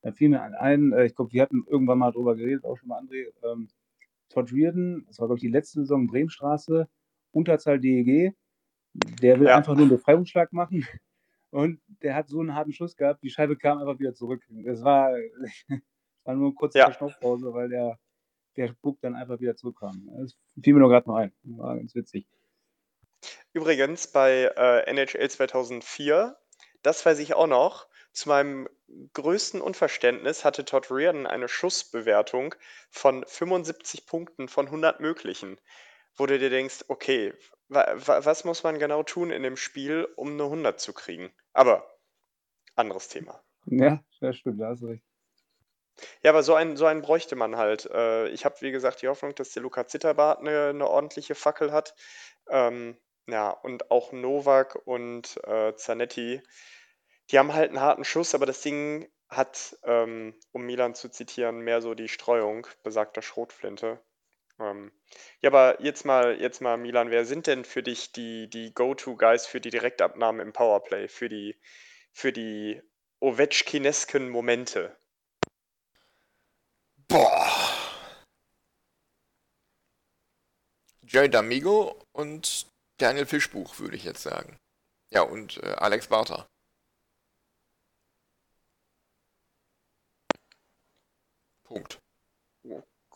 Da fiel mir ein, äh, ich glaube, wir hatten irgendwann mal drüber geredet, auch schon mal André. Ähm, Todd Reardon, das war, glaube ich, die letzte Saison Bremenstraße, Unterzahl DEG. Der will Ja. einfach nur einen Befreiungsschlag machen und der hat so einen harten Schuss gehabt, die Scheibe kam einfach wieder zurück. Das war, *laughs* war nur eine kurze Ja. Verschnaufpause, weil der, der Spuck dann einfach wieder zurückkam. Das fiel mir nur gerade noch ein. War ganz witzig. Übrigens bei äh, NHL 2004, das weiß ich auch noch, zu meinem größten Unverständnis hatte Todd Reardon eine Schussbewertung von 75 Punkten von 100 möglichen, wo du dir denkst, okay, wa wa was muss man genau tun in dem Spiel, um eine 100 zu kriegen? Aber anderes Thema. Ja, das stimmt, da hast du recht. Ja, aber so einen, so einen bräuchte man halt. Äh, ich habe, wie gesagt, die Hoffnung, dass der Luca Zitterbart eine, eine ordentliche Fackel hat. Ähm, ja, und auch Novak und äh, Zanetti, die haben halt einen harten Schuss, aber das Ding hat, ähm, um Milan zu zitieren, mehr so die Streuung besagter Schrotflinte. Ähm, ja, aber jetzt mal, jetzt mal, Milan, wer sind denn für dich die, die Go-To-Guys für die Direktabnahme im Powerplay, für die, für die Ovechkinesken Momente? Boah. Jerry D'Amigo und Daniel Fischbuch, würde ich jetzt sagen. Ja, und äh, Alex Barter. Punkt.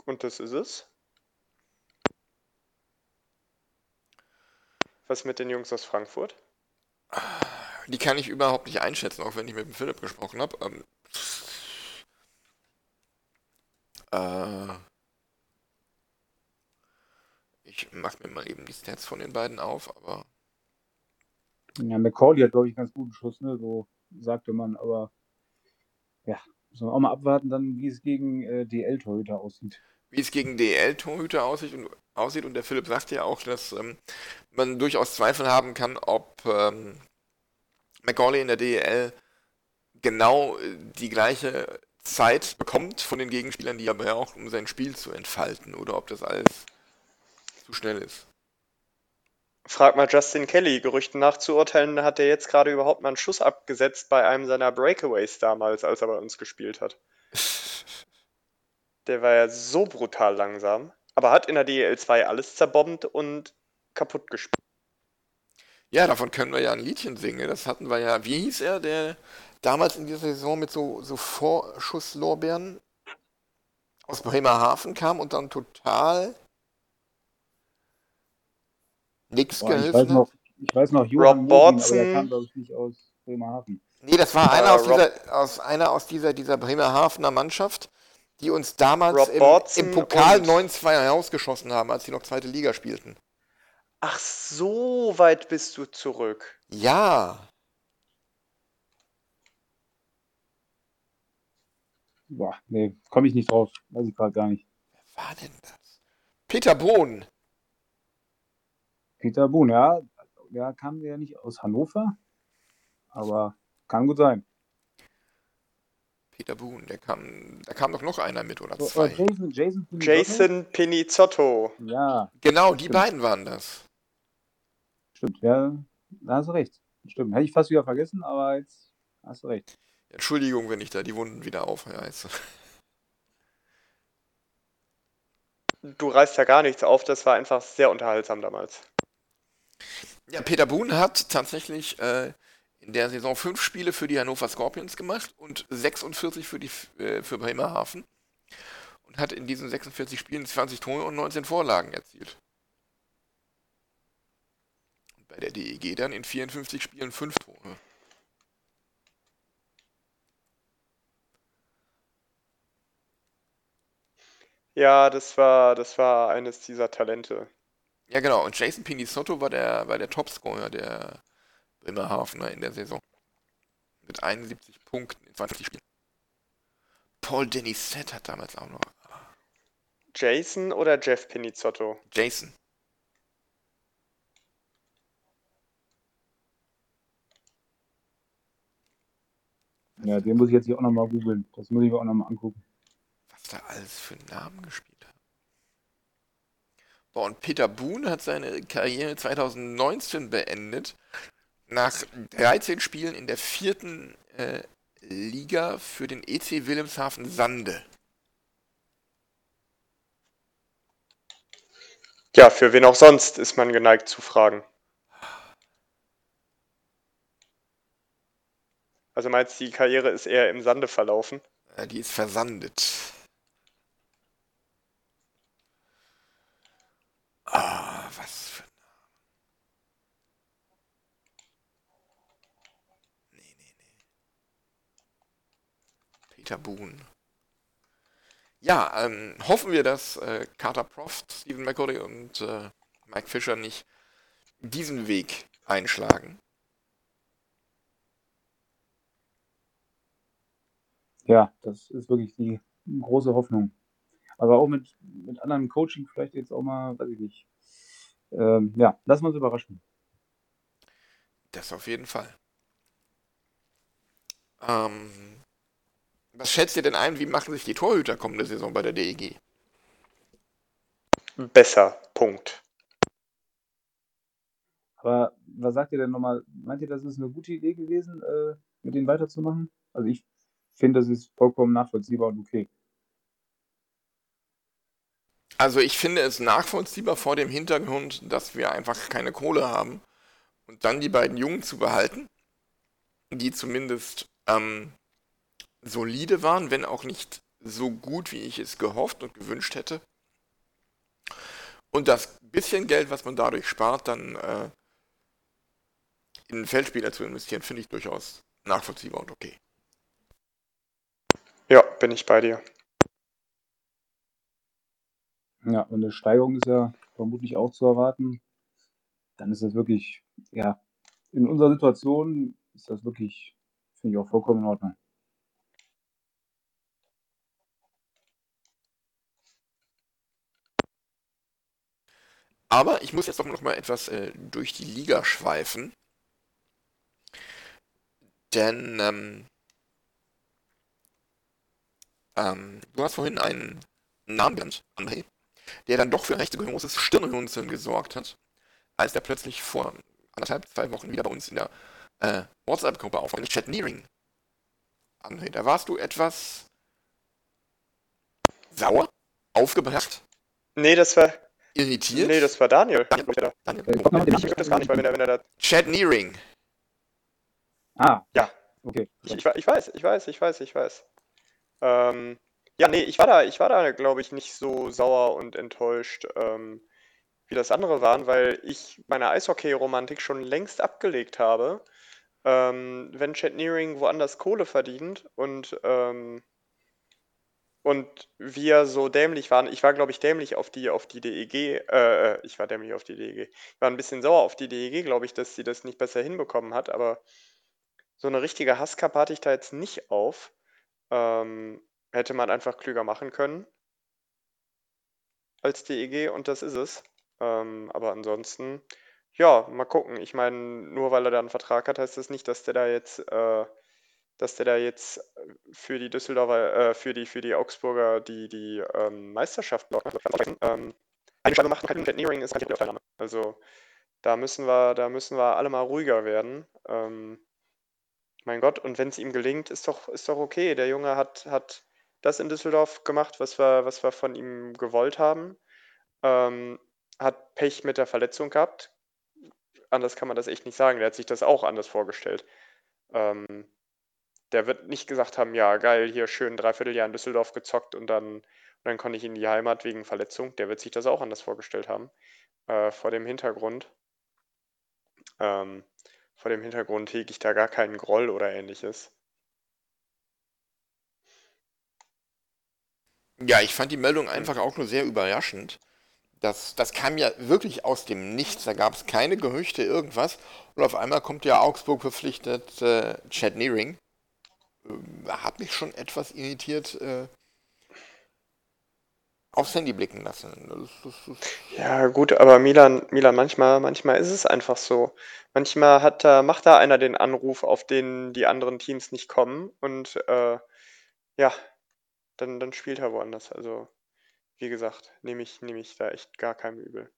Und das ist es? Was mit den Jungs aus Frankfurt? Die kann ich überhaupt nicht einschätzen, auch wenn ich mit dem Philipp gesprochen habe. Ähm, äh, ich mache mir mal eben die Stats von den beiden auf, aber. Ja, McCauley hat, glaube ich, einen ganz guten Schuss, ne? So sagte man, aber ja, müssen wir auch mal abwarten, dann, wie es gegen äh, DL-Torhüter aussieht. Wie es gegen DL-Torhüter aussieht und, aussieht und der Philipp sagt ja auch, dass ähm, man durchaus Zweifel haben kann, ob ähm, McCauley in der DL genau äh, die gleiche Zeit bekommt von den Gegenspielern, die er braucht, um sein Spiel zu entfalten, oder ob das alles zu schnell ist. Frag mal Justin Kelly. Gerüchten nach zu urteilen, hat er jetzt gerade überhaupt mal einen Schuss abgesetzt bei einem seiner Breakaways damals, als er bei uns gespielt hat. Der war ja so brutal langsam, aber hat in der DL2 alles zerbombt und kaputt gespielt. Ja, davon können wir ja ein Liedchen singen. Das hatten wir ja. Wie hieß er, der damals in dieser Saison mit so, so Vorschusslorbeeren aus Bremerhaven kam und dann total nichts Boah, ich, weiß geholfen noch, hat? ich weiß noch, Rob Johann Mosin, aber der kam, glaube ich, nicht aus Bremerhaven. Nee, das war Äh, einer aus Rob- dieser, aus, einer aus dieser, dieser Bremerhavener Mannschaft, die uns damals Rob im, im Pokal und- 9-2 herausgeschossen haben, als sie noch zweite Liga spielten. Ach, so weit bist du zurück. Ja, Boah, nee, komme ich nicht drauf. Weiß ich gerade gar nicht. wer war denn das? Peter Bohn. Peter Bohn, ja, der kam ja nicht aus Hannover, aber kann gut sein. Peter Bohn, der kam, da kam doch noch einer mit oder zwei. äh, Jason, Jason, Pinizotto? Jason Pinizotto. Ja, Genau, die Stimmt. beiden waren das. stimmt. Ja, da hast du recht. Stimmt. Hätte ich fast wieder vergessen, aber jetzt hast du recht. Entschuldigung, wenn ich da die Wunden wieder aufreiße. Du reißt ja gar nichts auf, das war einfach sehr unterhaltsam damals. Ja, Peter Bohn hat tatsächlich äh, in der Saison fünf Spiele für die Hannover Scorpions gemacht und 46 für, die, äh, für Bremerhaven. Und hat in diesen 46 Spielen 20 Tore und 19 Vorlagen erzielt. Und bei der DEG dann in 54 Spielen 5 Tore. Ja, das war, das war eines dieser Talente. Ja, genau. Und Jason Pinizotto war der, war der Topscorer der Bremerhavener in der Saison. Mit 71 Punkten in 20 Spielen. Paul Denisette hat damals auch noch. Jason oder Jeff Pinizotto? Jason. Ja, den muss ich jetzt hier auch nochmal googeln. Das muss ich mir auch nochmal angucken. Da alles für Namen gespielt haben. Boah, und Peter Boone hat seine Karriere 2019 beendet. Nach 13 Spielen in der vierten äh, Liga für den EC Wilhelmshaven Sande. Ja, für wen auch sonst ist man geneigt zu fragen. Also meinst du, die Karriere ist eher im Sande verlaufen? Die ist versandet. Ah, was für ein Name. Nee, nee, nee. Peter Boone. Ja, ähm, hoffen wir, dass äh, Carter Proft, Stephen McCurdy und äh, Mike Fisher nicht diesen Weg einschlagen. Ja, das ist wirklich die große Hoffnung. Aber auch mit, mit anderen Coaching vielleicht jetzt auch mal, weiß ich nicht. Ähm, ja, lassen wir uns überraschen. Das auf jeden Fall. Ähm, was schätzt ihr denn ein, wie machen sich die Torhüter kommende Saison bei der DEG? Besser. Punkt. Aber was sagt ihr denn nochmal? Meint ihr, das ist eine gute Idee gewesen, äh, mit denen weiterzumachen? Also ich finde, das ist vollkommen nachvollziehbar und okay. Also ich finde es nachvollziehbar vor dem Hintergrund, dass wir einfach keine Kohle haben und dann die beiden Jungen zu behalten, die zumindest ähm, solide waren, wenn auch nicht so gut, wie ich es gehofft und gewünscht hätte. Und das bisschen Geld, was man dadurch spart, dann äh, in Feldspieler zu investieren, finde ich durchaus nachvollziehbar und okay. Ja, bin ich bei dir. Ja, und eine Steigerung ist ja vermutlich auch zu erwarten. Dann ist das wirklich, ja, in unserer Situation ist das wirklich, finde ich auch vollkommen in Ordnung. Aber ich muss jetzt doch noch mal etwas äh, durch die Liga schweifen. Denn ähm, ähm, du hast vorhin einen Namen genannt, André, der dann doch für ein recht großes Stirnrunzeln gesorgt hat, als er plötzlich vor anderthalb, zwei Wochen wieder bei uns in der äh, WhatsApp-Gruppe aufwand, nicht Chat Nearing. André, da warst du etwas sauer, aufgebracht, Nee, das war. irritiert. Nee, das war Daniel. Daniel, Daniel. Äh, kommt noch Ich glaube das gar nicht, weil wenn er, wenn er da. Chat Nearing. Ah, Ja. okay. Ich, ich, ich weiß, ich weiß, ich weiß, ich weiß. Ähm, ja, nee, ich war da, ich war da, glaube ich, nicht so sauer und enttäuscht, ähm, wie das andere waren, weil ich meine Eishockey-Romantik schon längst abgelegt habe. Ähm, wenn Chat Nearing woanders Kohle verdient und, ähm, und wir so dämlich waren, ich war, glaube ich, dämlich auf die, auf die DEG, äh, äh, ich war dämlich auf die DEG. Ich war ein bisschen sauer auf die DEG, glaube ich, dass sie das nicht besser hinbekommen hat, aber so eine richtige Hasskappe hatte ich da jetzt nicht auf. Ähm, hätte man einfach klüger machen können als DEG und das ist es. Ähm, aber ansonsten, ja, mal gucken. Ich meine, nur weil er da einen Vertrag hat, heißt das nicht, dass der da jetzt, äh, dass der da jetzt für die Düsseldorfer, äh, für die, für die Augsburger die, die ähm, Meisterschaft. Ähm, Scheibe macht ist keine Teilnahme. Also da müssen wir, da müssen wir alle mal ruhiger werden. Ähm, mein Gott, und wenn es ihm gelingt, ist doch, ist doch okay. Der Junge hat, hat das in Düsseldorf gemacht, was wir, was wir von ihm gewollt haben. Ähm, hat Pech mit der Verletzung gehabt. Anders kann man das echt nicht sagen. Der hat sich das auch anders vorgestellt. Ähm, der wird nicht gesagt haben, ja, geil, hier schön dreiviertel Jahr in Düsseldorf gezockt und dann, und dann konnte ich in die Heimat wegen Verletzung. Der wird sich das auch anders vorgestellt haben. Äh, vor dem Hintergrund. Ähm, vor dem Hintergrund hege ich da gar keinen Groll oder ähnliches. Ja, ich fand die Meldung einfach auch nur sehr überraschend. Das, das kam ja wirklich aus dem Nichts, da gab es keine Gerüchte, irgendwas. Und auf einmal kommt ja Augsburg verpflichtet äh, Chad Nearing. Ähm, hat mich schon etwas irritiert äh, aufs Handy blicken lassen. Das, das, Ja, gut, aber Milan, Milan, manchmal, manchmal ist es einfach so. Manchmal hat macht da einer den Anruf, auf den die anderen Teams nicht kommen und äh, ja, dann, dann spielt er woanders. Also, wie gesagt, nehme ich, nehme ich da echt gar keinem übel.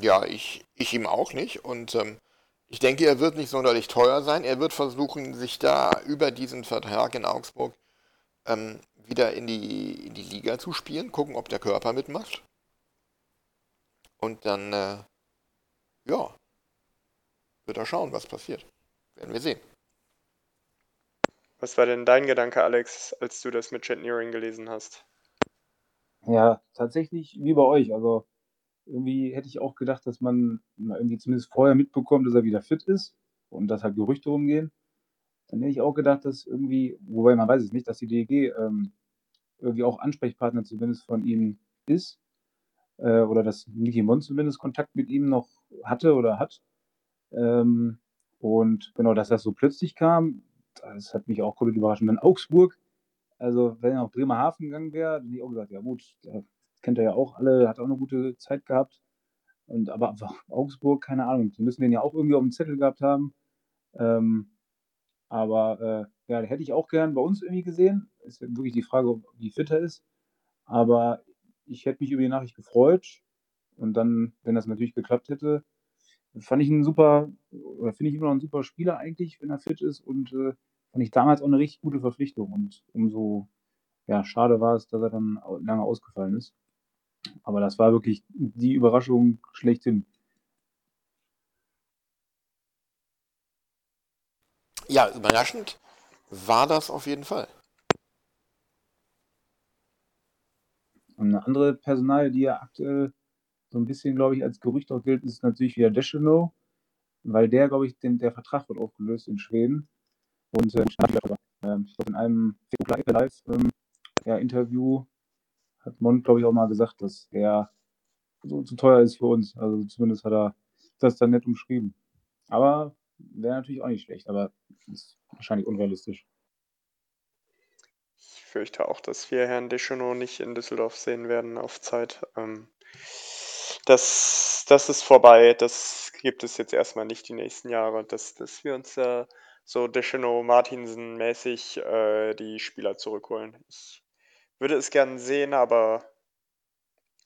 ja, ich, ich ihm auch nicht. Und ähm, ich denke, er wird nicht sonderlich teuer sein. Er wird versuchen, sich da über diesen Vertrag in Augsburg ähm, wieder in die, in die Liga zu spielen, gucken, ob der Körper mitmacht. Und dann, äh, ja, wird er schauen, was passiert. Werden wir sehen. Was war denn dein Gedanke, Alex, als du das mit Chat Nearing gelesen hast? Ja, tatsächlich wie bei euch. Also irgendwie hätte ich auch gedacht, dass man irgendwie zumindest vorher mitbekommt, dass er wieder fit ist und dass halt Gerüchte rumgehen. Dann hätte ich auch gedacht, dass irgendwie, wobei man weiß es nicht, dass die DEG ähm, irgendwie auch Ansprechpartner zumindest von ihm ist. Äh, oder dass Niki Mon zumindest Kontakt mit ihm noch hatte oder hat. Ähm, und genau, dass das so plötzlich kam, das hat mich auch komplett überrascht. Und dann Augsburg, also wenn er nach Bremerhaven gegangen wäre, dann hätte ich auch gesagt, ja gut, kennt er ja auch alle, hat auch eine gute Zeit gehabt. Und aber Augsburg, keine Ahnung, die müssen den ja auch irgendwie auf dem Zettel gehabt haben. Ähm, Aber äh, ja, hätte ich auch gern bei uns irgendwie gesehen. Ist wirklich die Frage, wie fit er ist. Aber ich hätte mich über die Nachricht gefreut. Und dann, wenn das natürlich geklappt hätte, fand ich einen super, oder finde ich immer noch einen super Spieler eigentlich, wenn er fit ist. Und äh, fand ich damals auch eine richtig gute Verpflichtung. Und umso ja, schade war es, dass er dann lange ausgefallen ist. Aber das war wirklich die Überraschung schlechthin. Ja, überraschend war das auf jeden Fall. Und eine andere Personal, die ja aktuell so ein bisschen, glaube ich, als Gerücht auch gilt, ist natürlich wieder Descheno, weil der, glaube ich, den, der Vertrag wird aufgelöst in Schweden. Und äh, ich glaube, in einem Live-Interview ähm, hat Mond, glaube ich, auch mal gesagt, dass er so zu teuer ist für uns. Also zumindest hat er das dann nett umschrieben. Aber wäre natürlich auch nicht schlecht, aber ist wahrscheinlich unrealistisch. Ich fürchte auch, dass wir Herrn Deschenaux nicht in Düsseldorf sehen werden auf Zeit. Ähm, das, das ist vorbei. Das gibt es jetzt erstmal nicht die nächsten Jahre, dass, dass wir uns äh, so Deschenaux Martinsen mäßig äh, die Spieler zurückholen. Ich würde es gern sehen, aber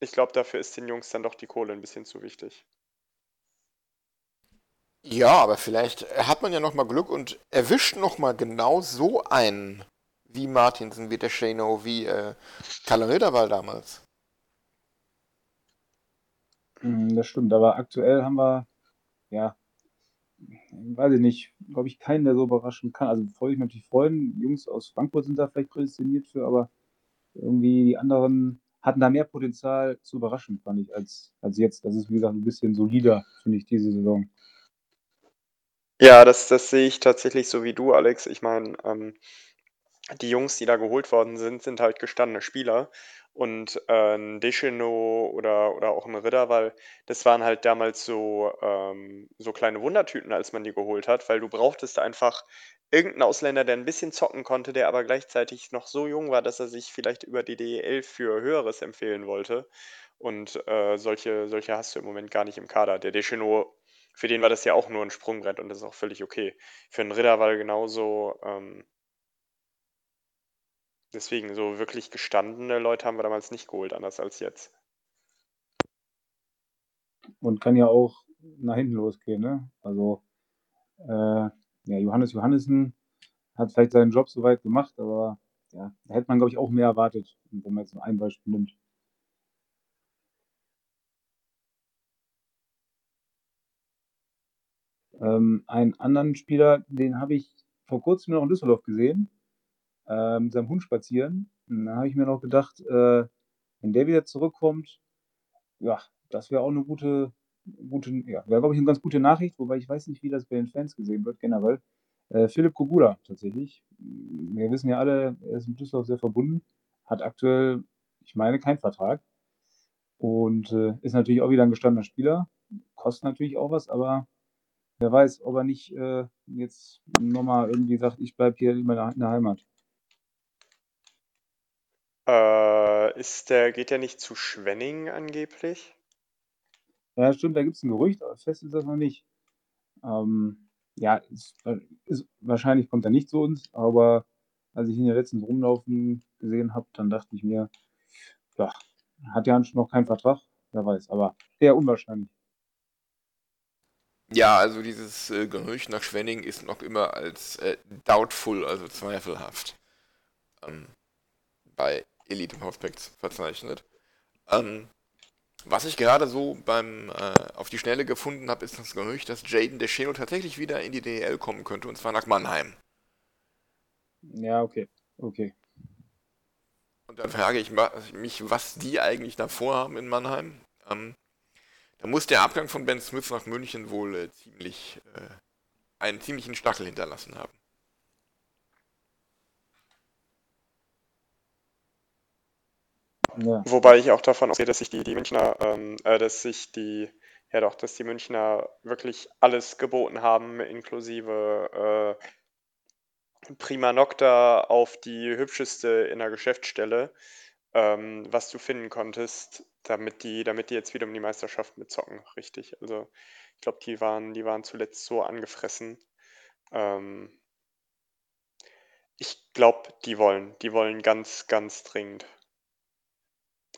ich glaube, dafür ist den Jungs dann doch die Kohle ein bisschen zu wichtig. Ja, aber vielleicht hat man ja nochmal Glück und erwischt nochmal genau so einen wie Martinsen, wie der Shano, wie äh, Kalle Ritterwald damals. Hm, das stimmt, aber aktuell haben wir, ja, weiß ich nicht, glaube ich, keinen, der so überraschen kann. Also freue ich mich natürlich freuen. Jungs aus Frankfurt sind da vielleicht prädestiniert für, aber irgendwie die anderen hatten da mehr Potenzial zu überraschen, fand ich, als, als jetzt. Das ist, wie gesagt, ein bisschen solider, finde ich, diese Saison. Ja, das, das sehe ich tatsächlich so wie du, Alex. Ich meine, ähm, die Jungs, die da geholt worden sind, sind halt gestandene Spieler. Und äh, ein Deschenaux oder, oder auch ein Ritterwall, das waren halt damals so, ähm, so kleine Wundertüten, als man die geholt hat, weil du brauchtest einfach irgendeinen Ausländer, der ein bisschen zocken konnte, der aber gleichzeitig noch so jung war, dass er sich vielleicht über die DEL für Höheres empfehlen wollte. Und äh, solche, solche hast du im Moment gar nicht im Kader. Der Deschenaux, für den war das ja auch nur ein Sprungbrett und das ist auch völlig okay. Für einen Ritterwall genauso. Ähm, deswegen, so wirklich gestandene Leute haben wir damals nicht geholt, anders als jetzt. Und kann ja auch nach hinten losgehen, ne? Also, äh, ja, Johannes Johannessen hat vielleicht seinen Job soweit gemacht, aber ja, da hätte man, glaube ich, auch mehr erwartet, wenn man jetzt nur ein Beispiel nimmt. Ähm, einen anderen Spieler, den habe ich vor kurzem noch in Düsseldorf gesehen, äh, mit seinem Hund spazieren. Und da habe ich mir noch gedacht, äh, wenn der wieder zurückkommt, ja, das wäre auch eine gute, gute ja, wäre, glaube ich, eine ganz gute Nachricht, wobei ich weiß nicht, wie das bei den Fans gesehen wird, generell. Äh, Philipp Kogula tatsächlich. Wir wissen ja alle, er ist mit Düsseldorf sehr verbunden, hat aktuell, ich meine, keinen Vertrag und äh, ist natürlich auch wieder ein gestandener Spieler. Kostet natürlich auch was, aber wer weiß, ob er nicht äh, jetzt nochmal irgendwie sagt, ich bleibe hier in meiner Heimat. Äh, ist der, geht der nicht zu Schwenning angeblich? Ja, stimmt, da gibt es ein Gerücht, aber fest ist das noch nicht. Ähm, ja, ist, ist, wahrscheinlich kommt er nicht zu uns, aber als ich ihn ja letztens rumlaufen gesehen habe, dann dachte ich mir, ja, hat ja noch keinen Vertrag, wer weiß, aber eher unwahrscheinlich. Ja, also dieses äh, Gerücht nach Schwenning ist noch immer als äh, doubtful, also zweifelhaft, ähm, bei Elite Prospects verzeichnet. Ähm, was ich gerade so beim äh, auf die Schnelle gefunden habe, ist das Gerücht, dass Jaden Descheno tatsächlich wieder in die DEL kommen könnte, und zwar nach Mannheim. Ja, okay. Okay. Und dann frage ich mich, was die eigentlich da vorhaben in Mannheim. Ähm, da muss der Abgang von Ben Smith nach München wohl äh, ziemlich äh, einen ziemlichen Stachel hinterlassen haben. Ja. Wobei ich auch davon ausgehe, dass sich die, die Münchner, ähm, äh, dass sich die, ja doch, dass die Münchner wirklich alles geboten haben, inklusive äh, Prima Nocta auf die hübscheste in der Geschäftsstelle, ähm, was du finden konntest, damit die, damit die jetzt wieder um die Meisterschaft mitzocken, richtig. Also ich glaube, die waren, die waren zuletzt so angefressen. Ähm, Ich glaube, die wollen. Die wollen ganz, ganz dringend.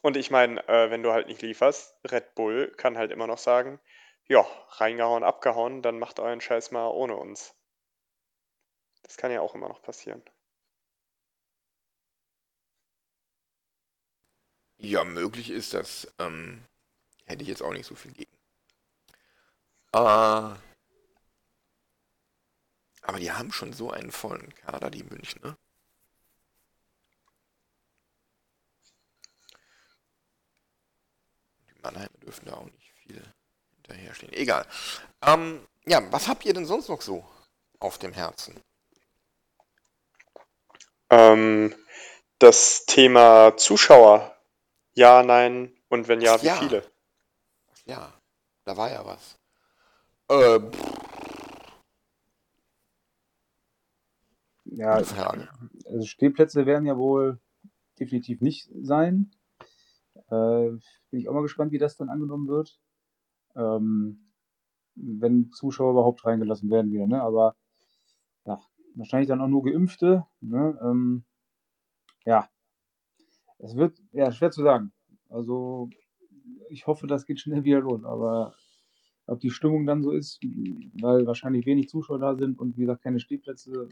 Und ich meine, äh, wenn du halt nicht lieferst, Red Bull kann halt immer noch sagen, ja, reingehauen, abgehauen, dann macht euren Scheiß mal ohne uns. Das kann ja auch immer noch passieren. Ja, möglich ist das. Ähm, hätte ich jetzt auch nicht so viel gegen. Äh, aber die haben schon so einen vollen Kader, die Münchner. Mannheimer dürfen da auch nicht viel hinterherstehen. Egal. Ähm, ja, was habt ihr denn sonst noch so auf dem Herzen? Ähm, das Thema Zuschauer. Ja, nein und wenn ja, Ach wie ja. viele? Ja, da war ja was. Äh, Ja, also Stehplätze werden ja wohl definitiv nicht sein. Äh, bin ich auch mal gespannt, wie das dann angenommen wird. Ähm, wenn Zuschauer überhaupt reingelassen werden wieder, ne? Aber ja, wahrscheinlich dann auch nur Geimpfte. Ne? Ähm, ja, es wird ja schwer zu sagen. Also ich hoffe, das geht schnell wieder los. Aber ob die Stimmung dann so ist, weil wahrscheinlich wenig Zuschauer da sind und wie gesagt keine Stehplätze,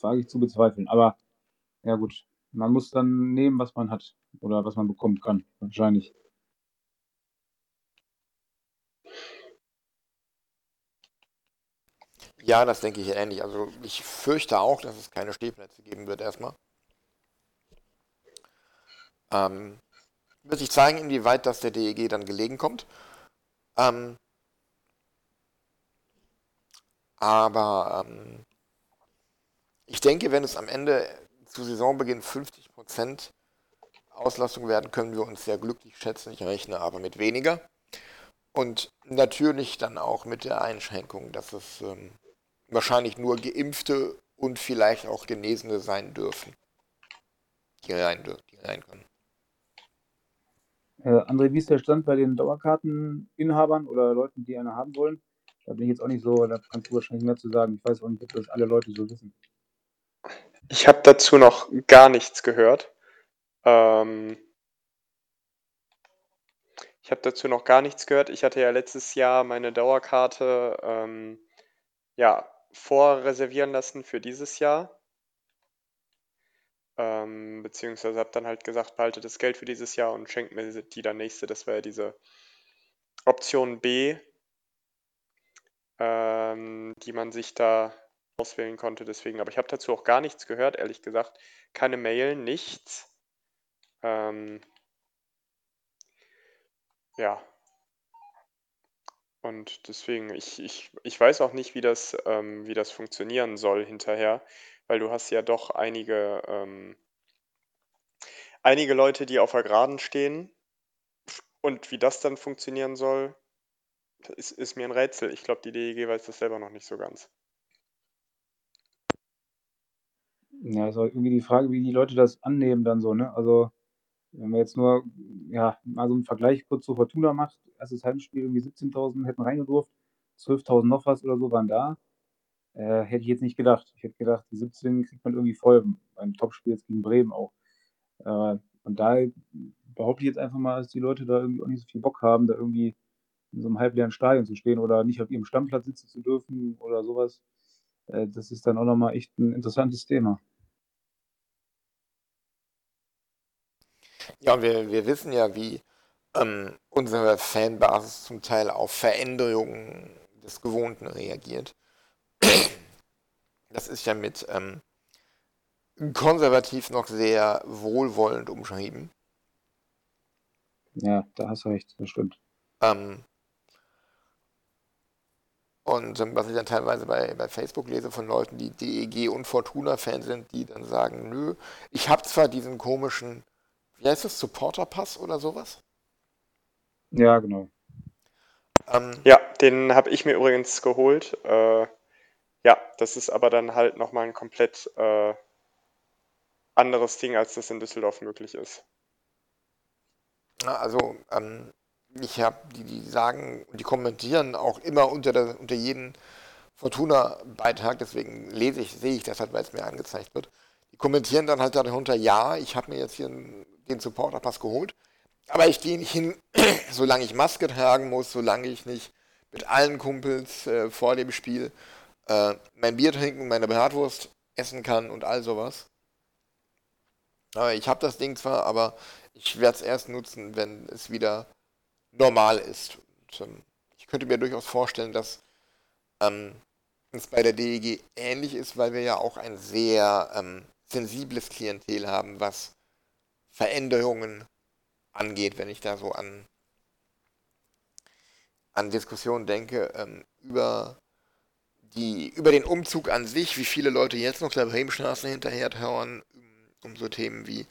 wage ich zu bezweifeln. Aber ja gut, man muss dann nehmen, was man hat oder was man bekommen kann, wahrscheinlich. Ja, das denke ich ähnlich. Also ich fürchte auch, dass es keine Stehplätze geben wird erstmal. Ähm, wird sich zeigen, inwieweit das der DEG dann gelegen kommt. Ähm, aber ähm, ich denke, wenn es am Ende zu Saisonbeginn 50% Auslastung werden, können wir uns sehr glücklich schätzen. Ich rechne aber mit weniger. Und natürlich dann auch mit der Einschränkung, dass es ähm, wahrscheinlich nur Geimpfte und vielleicht auch Genesene sein dürfen, die rein, die rein können. Äh, André, wie ist der Stand bei den Dauerkarteninhabern oder Leuten, die eine haben wollen? Da bin ich jetzt auch nicht so, da kannst du wahrscheinlich mehr zu sagen. Ich weiß auch nicht, ob das alle Leute so wissen. Ich habe dazu noch gar nichts gehört. Ähm, ich habe dazu noch gar nichts gehört. Ich hatte ja letztes Jahr meine Dauerkarte ähm, ja, vorreservieren lassen für dieses Jahr. Ähm, beziehungsweise habe dann halt gesagt, behalte das Geld für dieses Jahr und schenkt mir die dann nächste. Das war ja diese Option B, ähm, die man sich da auswählen konnte. Deswegen, aber ich habe dazu auch gar nichts gehört, ehrlich gesagt. Keine Mail, nichts. Ähm, ja. Und deswegen, ich, ich, ich weiß auch nicht, wie das, ähm, wie das funktionieren soll hinterher, weil du hast ja doch einige, ähm, einige Leute, die auf der Geraden stehen. Und wie das dann funktionieren soll, ist, ist mir ein Rätsel. Ich glaube, die DEG weiß das selber noch nicht so ganz. Ja, ist auch irgendwie die Frage, wie die Leute das annehmen dann so, ne? Also, wenn man jetzt nur, ja, mal so einen Vergleich kurz zu Fortuna macht, erstes Heimspiel irgendwie 17.000 hätten reingedurft, 12.000 noch was oder so waren da. Äh, hätte ich jetzt nicht gedacht. Ich hätte gedacht, die 17 kriegt man irgendwie voll beim Topspiel jetzt gegen Bremen auch. Äh, und da behaupte ich jetzt einfach mal, dass die Leute da irgendwie auch nicht so viel Bock haben, da irgendwie in so einem halbleeren Stadion zu stehen oder nicht auf ihrem Stammplatz sitzen zu dürfen oder sowas. Äh, das ist dann auch nochmal echt ein interessantes Thema. Ja, und wir, wir wissen ja, wie ähm, unsere Fanbasis zum Teil auf Veränderungen des Gewohnten reagiert. Das ist ja mit ähm, konservativ noch sehr wohlwollend umschrieben. Ja, da hast du recht, das stimmt. Ähm, und ähm, was ich dann teilweise bei, bei Facebook lese von Leuten, die DEG und Fortuna-Fans sind, die dann sagen, nö, ich habe zwar diesen komischen, wie heißt das, Supporter-Pass oder sowas? Ja, genau. Ähm, Ja, den habe ich mir übrigens geholt. Äh, ja, das ist aber dann halt nochmal ein komplett äh, anderes Ding, als das in Düsseldorf möglich ist. Also, ähm, ich habe, die, die sagen, die kommentieren auch immer unter, der, unter jeden Fortuna-Beitrag, deswegen lese ich, sehe ich das halt, weil es mir angezeigt wird. kommentieren dann halt darunter, ja, ich habe mir jetzt hier den Supporterpass geholt, aber ich gehe nicht hin, *clears throat* solange ich Maske tragen muss, solange ich nicht mit allen Kumpels äh, vor dem Spiel äh, mein Bier trinken, meine Bratwurst essen kann und all sowas. Aber ich habe das Ding zwar, aber ich werde es erst nutzen, wenn es wieder normal ist. Und, ähm, ich könnte mir durchaus vorstellen, dass ähm, es bei der DEG ähnlich ist, weil wir ja auch ein sehr ähm, sensibles Klientel haben, was Veränderungen angeht, wenn ich da so an, an Diskussionen denke, ähm, über, die, über den Umzug an sich, wie viele Leute jetzt noch der Bremenstraße hinterher trauern, um so Themen wie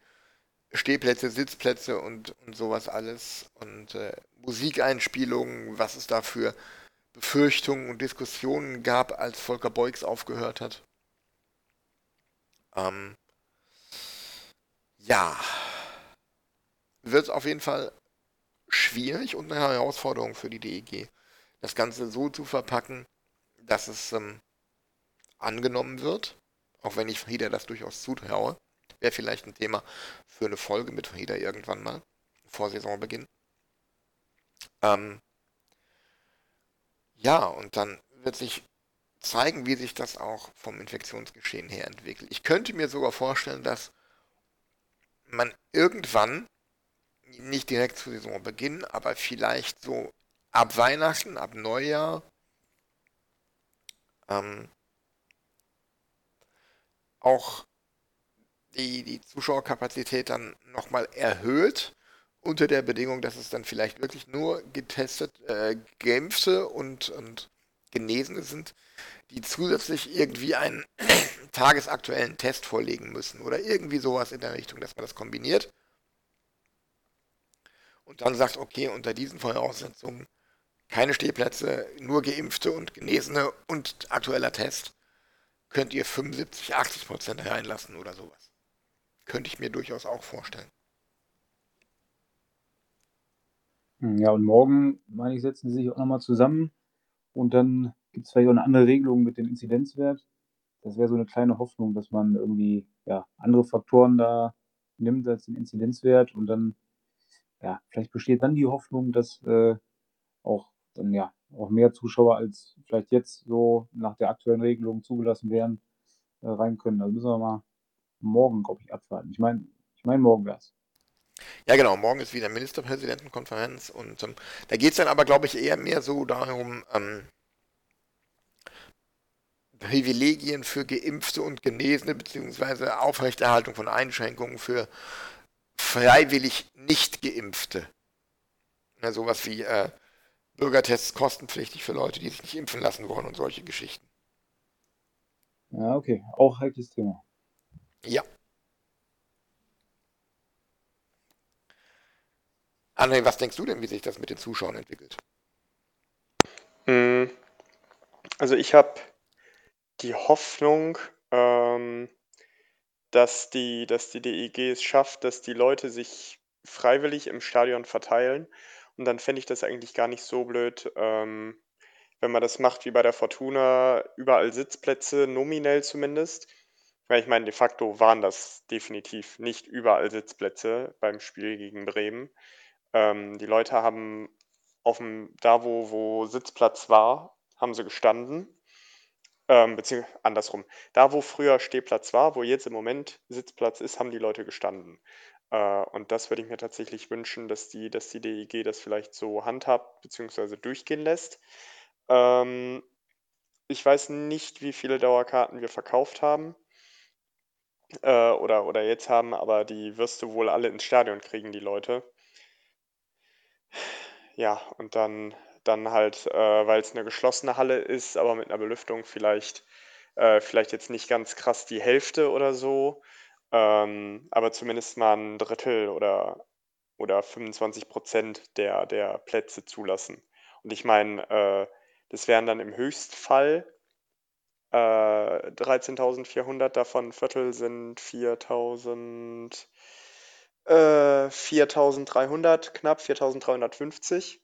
Stehplätze, Sitzplätze und, und sowas alles und äh, Musikeinspielungen, was es da für Befürchtungen und Diskussionen gab, als Volker Beugs aufgehört hat. Ähm, ja, wird auf jeden Fall schwierig und eine Herausforderung für die DEG, das Ganze so zu verpacken, dass es ähm, angenommen wird, auch wenn ich Frieda das durchaus zutraue. Wäre vielleicht ein Thema für eine Folge mit Frieda irgendwann mal, vor Saisonbeginn. Ähm, ja, und dann wird sich zeigen, wie sich das auch vom Infektionsgeschehen her entwickelt. Ich könnte mir sogar vorstellen, dass man irgendwann nicht direkt zu Saisonbeginn, aber vielleicht so ab Weihnachten, ab Neujahr, ähm, auch die, die Zuschauerkapazität dann nochmal erhöht, unter der Bedingung, dass es dann vielleicht wirklich nur getestet, äh, Geimpfte und, und Genesene sind, die zusätzlich irgendwie einen *clears throat* tagesaktuellen Test vorlegen müssen oder irgendwie sowas in der Richtung, dass man das kombiniert und dann sagt, okay, unter diesen Voraussetzungen keine Stehplätze, nur Geimpfte und Genesene und aktueller Test, könnt ihr 75, 80 Prozent hereinlassen oder sowas. Könnte ich mir durchaus auch vorstellen. Hm, ja, und morgen, meine ich, setzen sie sich auch nochmal zusammen und dann gibt es vielleicht auch eine andere Regelung mit dem Inzidenzwert. Das wäre so eine kleine Hoffnung, dass man irgendwie ja, andere Faktoren da nimmt als den Inzidenzwert und dann ja, vielleicht besteht dann die Hoffnung, dass äh, auch dann ja auch mehr Zuschauer als vielleicht jetzt so nach der aktuellen Regelung zugelassen werden, äh, rein können. Also müssen wir mal morgen, glaube ich, abwarten. Ich meine, ich meine, morgen wäre es. Ja, genau. Morgen ist wieder Ministerpräsidentenkonferenz und ähm, da geht es dann aber, glaube ich, eher mehr so darum, ähm, Privilegien für Geimpfte und Genesene beziehungsweise Aufrechterhaltung von Einschränkungen für freiwillig nicht Geimpfte. Ja, sowas wie äh, Bürgertests kostenpflichtig für Leute, die sich nicht impfen lassen wollen und solche Geschichten. Ja, okay. Auch heikles Thema. Ja. André, was denkst du denn, wie sich das mit den Zuschauern entwickelt? Hm. Also ich habe die Hoffnung, ähm, dass die, dass die DEG es schafft, dass die Leute sich freiwillig im Stadion verteilen. Und dann fände ich das eigentlich gar nicht so blöd, ähm, wenn man das macht wie bei der Fortuna, überall Sitzplätze, nominell zumindest. Weil ich meine, de facto waren das definitiv nicht überall Sitzplätze beim Spiel gegen Bremen. Ähm, die Leute haben auf dem, da wo, wo Sitzplatz war, haben sie gestanden ähm, beziehungsweise andersrum. Da, wo früher Stehplatz war, wo jetzt im Moment Sitzplatz ist, haben die Leute gestanden. Äh, und das würde ich mir tatsächlich wünschen, dass die, dass die DEG das vielleicht so handhabt beziehungsweise durchgehen lässt. Ähm, ich weiß nicht, wie viele Dauerkarten wir verkauft haben äh, oder, oder jetzt haben, aber die wirst du wohl alle ins Stadion kriegen, die Leute. Ja, und dann dann halt, äh, weil es eine geschlossene Halle ist, aber mit einer Belüftung vielleicht, äh, vielleicht jetzt nicht ganz krass die Hälfte oder so, ähm, aber zumindest mal ein Drittel oder, oder 25 Prozent der, der Plätze zulassen. Und ich meine, äh, das wären dann im Höchstfall äh, 13.400, davon Viertel sind 4.000, äh, 4.300, knapp 4.350.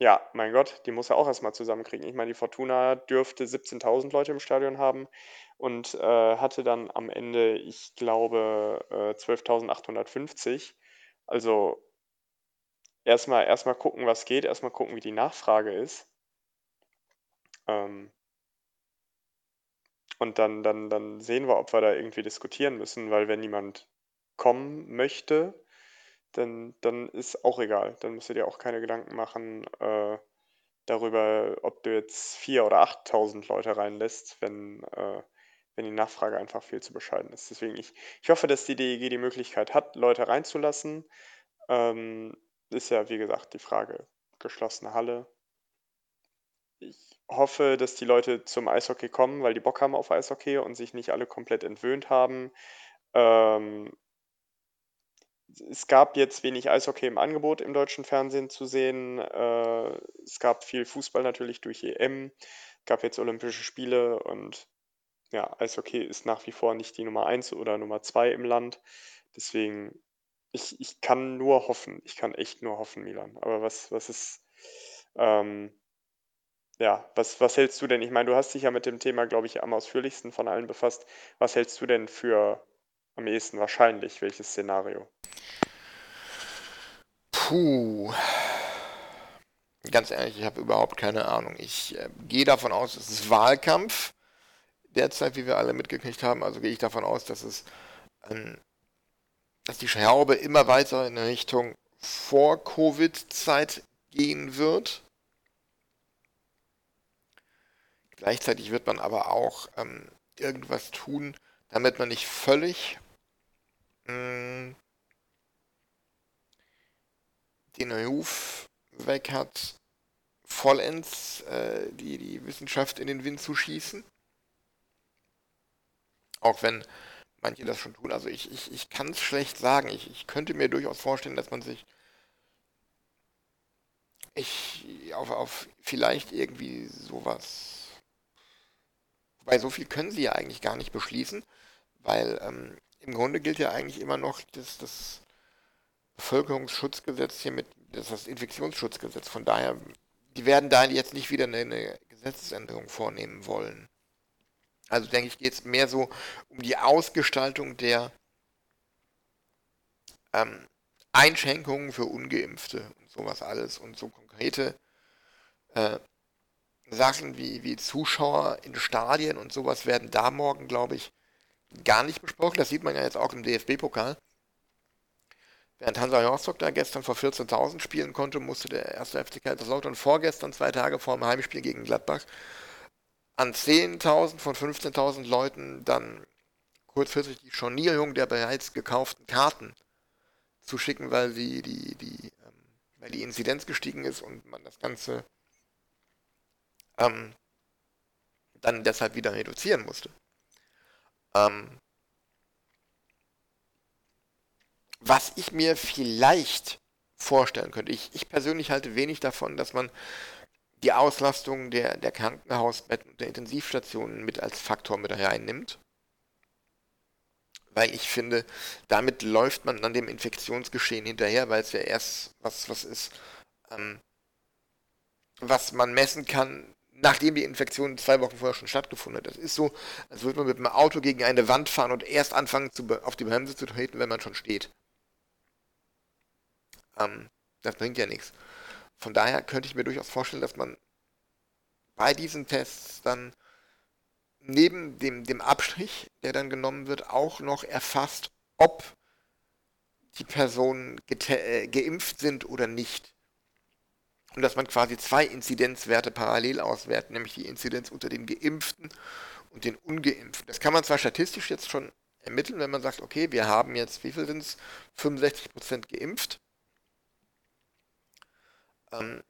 ja, mein Gott, die muss er auch erstmal zusammenkriegen. Ich meine, die Fortuna dürfte 17.000 Leute im Stadion haben und äh, hatte dann am Ende, ich glaube, äh, 12.850. Also erstmal erstmal gucken, was geht, erstmal gucken, wie die Nachfrage ist. Ähm, und dann, dann, dann sehen wir, ob wir da irgendwie diskutieren müssen, weil wenn niemand kommen möchte, dann, dann ist auch egal. Dann musst du dir auch keine Gedanken machen äh, darüber, ob du jetzt 4.000 oder 8.000 Leute reinlässt, wenn, äh, wenn die Nachfrage einfach viel zu bescheiden ist. Deswegen, ich, ich hoffe, dass die DEG die Möglichkeit hat, Leute reinzulassen. Ähm, ist ja, wie gesagt, die Frage, geschlossene Halle. Ich hoffe, dass die Leute zum Eishockey kommen, weil die Bock haben auf Eishockey und sich nicht alle komplett entwöhnt haben. Ähm, es gab jetzt wenig Eishockey im Angebot im deutschen Fernsehen zu sehen. Äh, es gab viel Fußball natürlich durch EM, gab jetzt Olympische Spiele und ja, Eishockey ist nach wie vor nicht die Nummer 1 oder Nummer 2 im Land. Deswegen, ich, ich kann nur hoffen, ich kann echt nur hoffen, Milan. Aber was, was ist, ähm, ja, was, was hältst du denn? Ich meine, du hast dich ja mit dem Thema, glaube ich, am ausführlichsten von allen befasst. Was hältst du denn für am ehesten wahrscheinlich? Welches Szenario? Puh. Ganz ehrlich, ich habe überhaupt keine Ahnung. Ich äh, gehe davon aus, es ist Wahlkampf derzeit, wie wir alle mitgekriegt haben. Also gehe ich davon aus, dass es, ähm, dass die Schraube immer weiter in Richtung Vor-Covid-Zeit gehen wird. Gleichzeitig wird man aber auch ähm, irgendwas tun, damit man nicht völlig mh, mm, den Ruf weg hat, vollends äh, die, die Wissenschaft in den Wind zu schießen. Auch wenn manche das schon tun. Also ich, ich, ich kann es schlecht sagen. Ich, ich könnte mir durchaus vorstellen, dass man sich ich auf, auf vielleicht irgendwie sowas. Wobei so viel können sie ja eigentlich gar nicht beschließen, weil ähm, im Grunde gilt ja eigentlich immer noch das, das Bevölkerungsschutzgesetz hier mit, das das Infektionsschutzgesetz. Von daher, die werden da jetzt nicht wieder eine, eine Gesetzesänderung vornehmen wollen. Also denke ich, geht es mehr so um die Ausgestaltung der ähm, Einschränkungen für Ungeimpfte und sowas alles und so konkrete äh, Sachen wie, wie Zuschauer in Stadien und sowas werden da morgen, glaube ich, gar nicht besprochen. Das sieht man ja jetzt auch im DFB-Pokal. Während Hansa Rostock da gestern vor 14.000 spielen konnte, musste der erste FC Kaiserslautern vorgestern, zwei Tage vor dem Heimspiel gegen Gladbach, an 10.000 von 15.000 Leuten dann kurzfristig die Stornierung der bereits gekauften Karten zu schicken, weil sie die, die, ähm, weil die Inzidenz gestiegen ist und man das Ganze ähm, dann deshalb wieder reduzieren musste. Ähm, was ich mir vielleicht vorstellen könnte, ich, ich persönlich halte wenig davon, dass man die Auslastung der, der Krankenhausbetten und der Intensivstationen mit als Faktor mit reinnimmt. Weil ich finde, damit läuft man an dem Infektionsgeschehen hinterher, weil es ja erst was, was ist, ähm, was man messen kann, nachdem die Infektion zwei Wochen vorher schon stattgefunden hat. Das ist so, als würde man mit dem Auto gegen eine Wand fahren und erst anfangen, zu, auf die Bremse zu treten, wenn man schon steht. Ähm, das bringt ja nichts. Von daher könnte ich mir durchaus vorstellen, dass man bei diesen Tests dann neben dem, dem Abstrich, der dann genommen wird, auch noch erfasst, ob die Personen äh, geimpft sind oder nicht. Und dass man quasi zwei Inzidenzwerte parallel auswertet, nämlich die Inzidenz unter den Geimpften und den Ungeimpften. Das kann man zwar statistisch jetzt schon ermitteln, wenn man sagt, okay, wir haben jetzt, wie viel sind es, 65% geimpft ähm,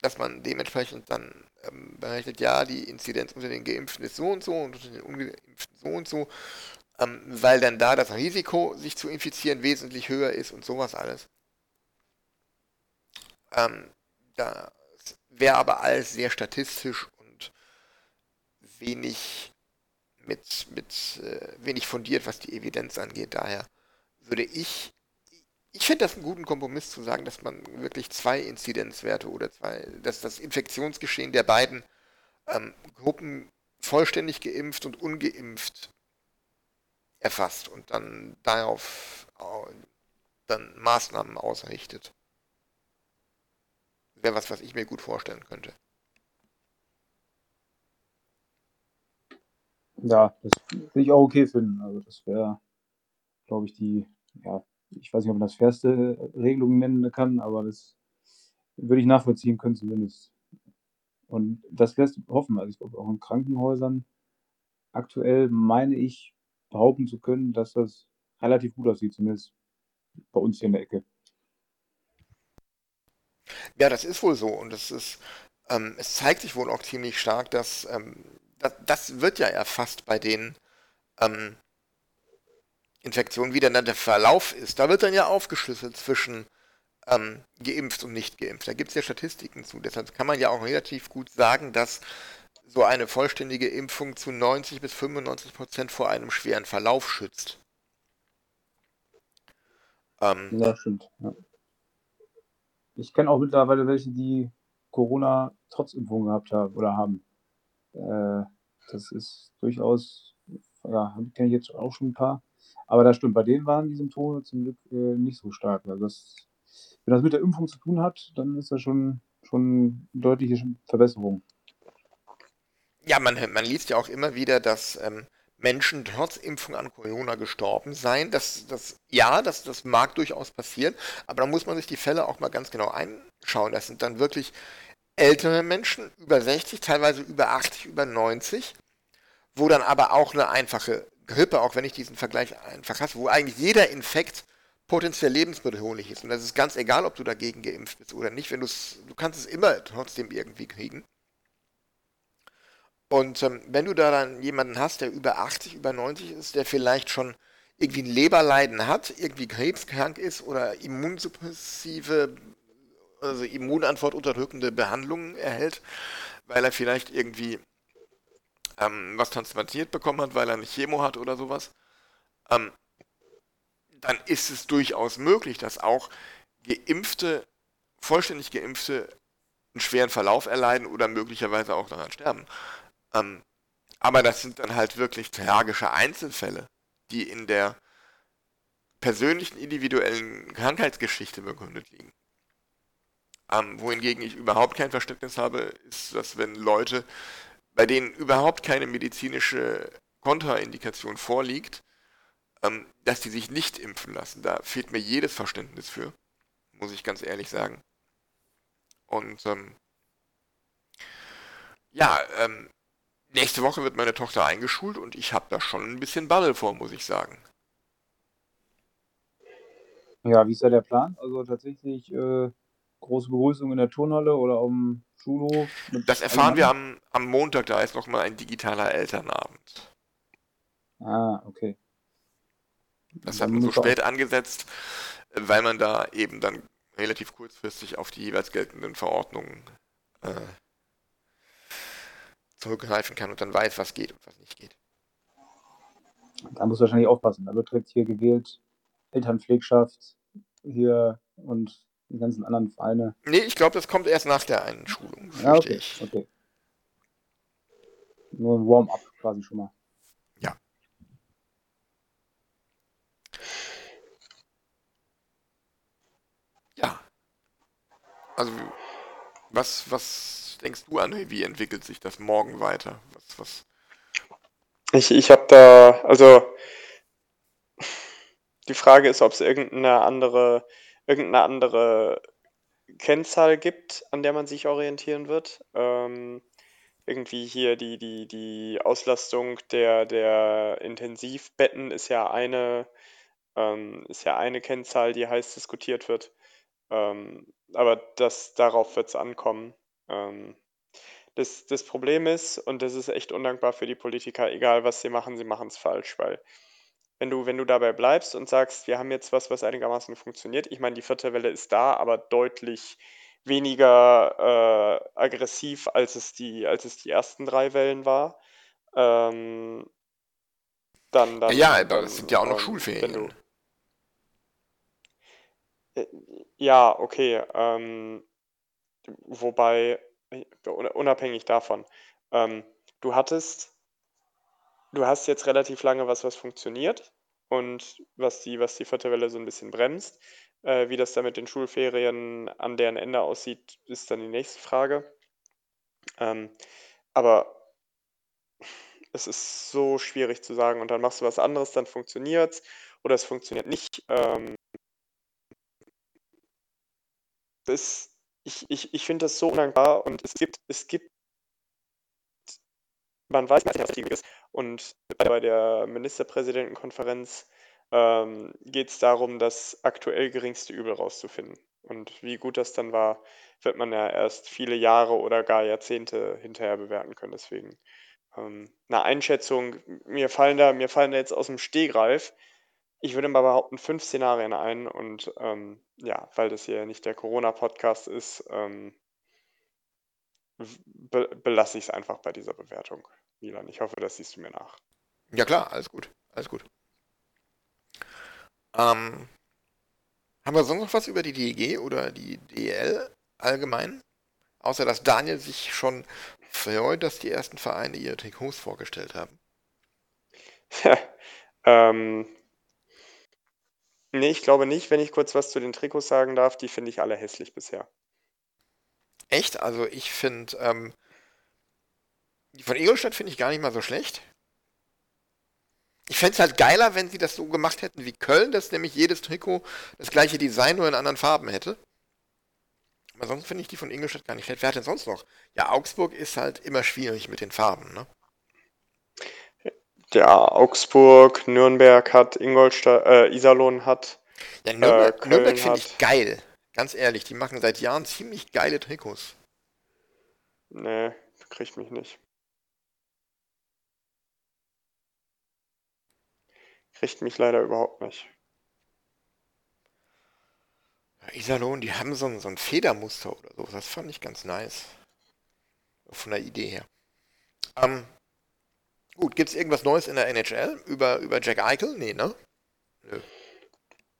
dass man dementsprechend dann ähm, berechnet, ja, die Inzidenz unter den Geimpften ist so und so und unter den Ungeimpften so und so, ähm, weil dann da das Risiko, sich zu infizieren, wesentlich höher ist und sowas alles. Ähm, das wäre aber alles sehr statistisch und wenig mit, mit äh, wenig fundiert, was die Evidenz angeht. Daher würde ich ich finde das einen guten Kompromiss zu sagen, dass man wirklich zwei Inzidenzwerte oder zwei, dass das Infektionsgeschehen der beiden ähm, Gruppen vollständig geimpft und ungeimpft erfasst und dann darauf dann Maßnahmen ausrichtet. Wäre was, was ich mir gut vorstellen könnte. Ja, das würde ich auch okay finden. Also das wäre, glaube ich, die, ja, ich weiß nicht, ob man das fairste Regelung nennen kann, aber das würde ich nachvollziehen können zumindest. Und das lässt hoffen. Also ich glaube auch in Krankenhäusern aktuell meine ich behaupten zu können, dass das relativ gut aussieht, zumindest bei uns hier in der Ecke. Ja, das ist wohl so und das ist, ähm, es zeigt sich wohl auch ziemlich stark, dass ähm, das, das wird ja erfasst bei den ähm, Infektionen, wie dann der Verlauf ist. Da wird dann ja aufgeschlüsselt zwischen ähm, geimpft und nicht geimpft. Da gibt es ja Statistiken zu. Deshalb kann man ja auch relativ gut sagen, dass so eine vollständige Impfung zu 90 bis 95 Prozent vor einem schweren Verlauf schützt. Ähm, ja, stimmt. Ja. Ich kenne auch mittlerweile welche, die Corona trotz Impfung gehabt haben oder haben. Äh, das ist durchaus, ja, kenne ich jetzt auch schon ein paar. Aber das stimmt, bei denen waren die Symptome zum Glück äh, nicht so stark. Also das, wenn das mit der Impfung zu tun hat, dann ist das schon, schon eine deutliche Verbesserung. Ja, man, man liest ja auch immer wieder, dass ähm, Menschen trotz Impfung an Corona gestorben seien. Das, das, ja, das, das mag durchaus passieren, aber da muss man sich die Fälle auch mal ganz genau einschauen. Das sind dann wirklich ältere Menschen, über 60, teilweise über 80, über 90, wo dann aber auch eine einfache Grippe, auch wenn ich diesen Vergleich einfach hasse, wo eigentlich jeder Infekt potenziell lebensbedrohlich ist. Und das ist ganz egal, ob du dagegen geimpft bist oder nicht. Wenn du kannst es immer trotzdem irgendwie kriegen. Und ähm, wenn du da dann jemanden hast, der über 80, über 90 ist, der vielleicht schon irgendwie ein Leberleiden hat, irgendwie krebskrank ist oder immunsuppressive also Immunantwort unterdrückende Behandlungen erhält, weil er vielleicht irgendwie ähm, was transplantiert bekommen hat, weil er eine Chemo hat oder sowas, ähm, dann ist es durchaus möglich, dass auch geimpfte, vollständig geimpfte einen schweren Verlauf erleiden oder möglicherweise auch daran sterben. Ähm, aber das sind dann halt wirklich tragische Einzelfälle, die in der persönlichen individuellen Krankheitsgeschichte begründet liegen. Ähm, wohingegen ich überhaupt kein Verständnis habe, ist, dass wenn Leute, bei denen überhaupt keine medizinische Kontraindikation vorliegt, ähm, dass die sich nicht impfen lassen. Da fehlt mir jedes Verständnis für, muss ich ganz ehrlich sagen. Und ähm, ja, ähm, nächste Woche wird meine Tochter eingeschult und ich habe da schon ein bisschen Bammel vor, muss ich sagen. Ja, wie ist da der Plan? Also tatsächlich äh, große Begrüßung in der Turnhalle oder am Schulhof? Das erfahren wir am, am Montag, da ist nochmal ein digitaler Elternabend. Ah, okay. Das hat man so spät angesetzt, weil man da eben dann relativ kurzfristig auf die jeweils geltenden Verordnungen äh, zurückgreifen kann und dann weiß, was geht und was nicht geht. Da muss wahrscheinlich aufpassen. Da wird direkt hier gewählt, Elternpflegschaft hier und die ganzen anderen Vereine. Nee, ich glaube, das kommt erst nach der Einschulung. Ja, okay, ich. okay. Nur ein Warm-up quasi schon mal. Ja. Ja. Also, was, was denkst du an, wie entwickelt sich das morgen weiter? Was, was? Ich, ich habe da, also die Frage ist, ob es irgendeine andere irgendeine andere Kennzahl gibt, an der man sich orientieren wird. Ähm, irgendwie hier die, die, die Auslastung der, der Intensivbetten ist ja eine, ähm, ist ja eine Kennzahl, die heiß diskutiert wird. Ähm, aber das, darauf wird es ankommen. Ähm, das, das Problem ist, und das ist echt undankbar für die Politiker, egal was sie machen, sie machen es falsch, weil wenn du, wenn du dabei bleibst und sagst, wir haben jetzt was, was einigermaßen funktioniert. Ich meine, die vierte Welle ist da, aber deutlich weniger äh, aggressiv, als es, die, als es die ersten drei Wellen war. Ähm, dann, dann, ja, aber es sind ja auch noch ähm, Schulferien. Äh, ja, okay. Ähm, wobei, äh, unabhängig davon, ähm, du hattest, du hast jetzt relativ lange was, was funktioniert und was die, was die vierte Welle so ein bisschen bremst. Äh, wie das da mit den Schulferien an deren Ende aussieht, ist dann die nächste Frage. Ähm, aber es ist so schwierig zu sagen und dann machst du was anderes, dann funktioniert es oder es funktioniert nicht. Ähm, das, ich ich, ich finde das so undankbar und es gibt, es gibt, man weiß nicht, was richtig ist. Und bei der Ministerpräsidentenkonferenz ähm, geht es darum, das aktuell geringste Übel rauszufinden. Und wie gut das dann war, wird man ja erst viele Jahre oder gar Jahrzehnte hinterher bewerten können. Deswegen ähm, eine Einschätzung, mir fallen da, mir fallen da jetzt aus dem Stehgreif, ich würde mal behaupten, fünf Szenarien ein und ähm, ja, weil das hier nicht der Corona-Podcast ist, ähm, be belasse ich es einfach bei dieser Bewertung. Milan, ich hoffe, das siehst du mir nach. Ja klar, alles gut, alles gut. Ähm, haben wir sonst noch was über die DEG oder die DEL allgemein? Außer dass Daniel sich schon freut, dass die ersten Vereine ihre Trikots vorgestellt haben. *laughs* ähm, nee, ich glaube nicht, wenn ich kurz was zu den Trikots sagen darf. Die finde ich alle hässlich bisher. Echt? Also ich finde, ähm, die von Ingolstadt finde ich gar nicht mal so schlecht. Ich fände es halt geiler, wenn sie das so gemacht hätten wie Köln, dass nämlich jedes Trikot das gleiche Design nur in anderen Farben hätte. Aber sonst finde ich die von Ingolstadt gar nicht schlecht. Wer hat denn sonst noch? Ja, Augsburg ist halt immer schwierig mit den Farben, ne? Ja, Augsburg, Nürnberg hat, Ingolstadt, äh, Iserlohn hat. Ja, Nürnberg, äh, Nürnberg finde ich geil. Ganz ehrlich, die machen seit Jahren ziemlich geile Trikots. Nee, kriegt mich nicht. Kriegt mich leider überhaupt nicht. Iserlohn, die haben so ein, so ein Federmuster oder so. Das fand ich ganz nice. Von der Idee her. Ähm, gut, gibt es irgendwas Neues in der NHL über, über Jack Eichel? Nee, ne? Nö.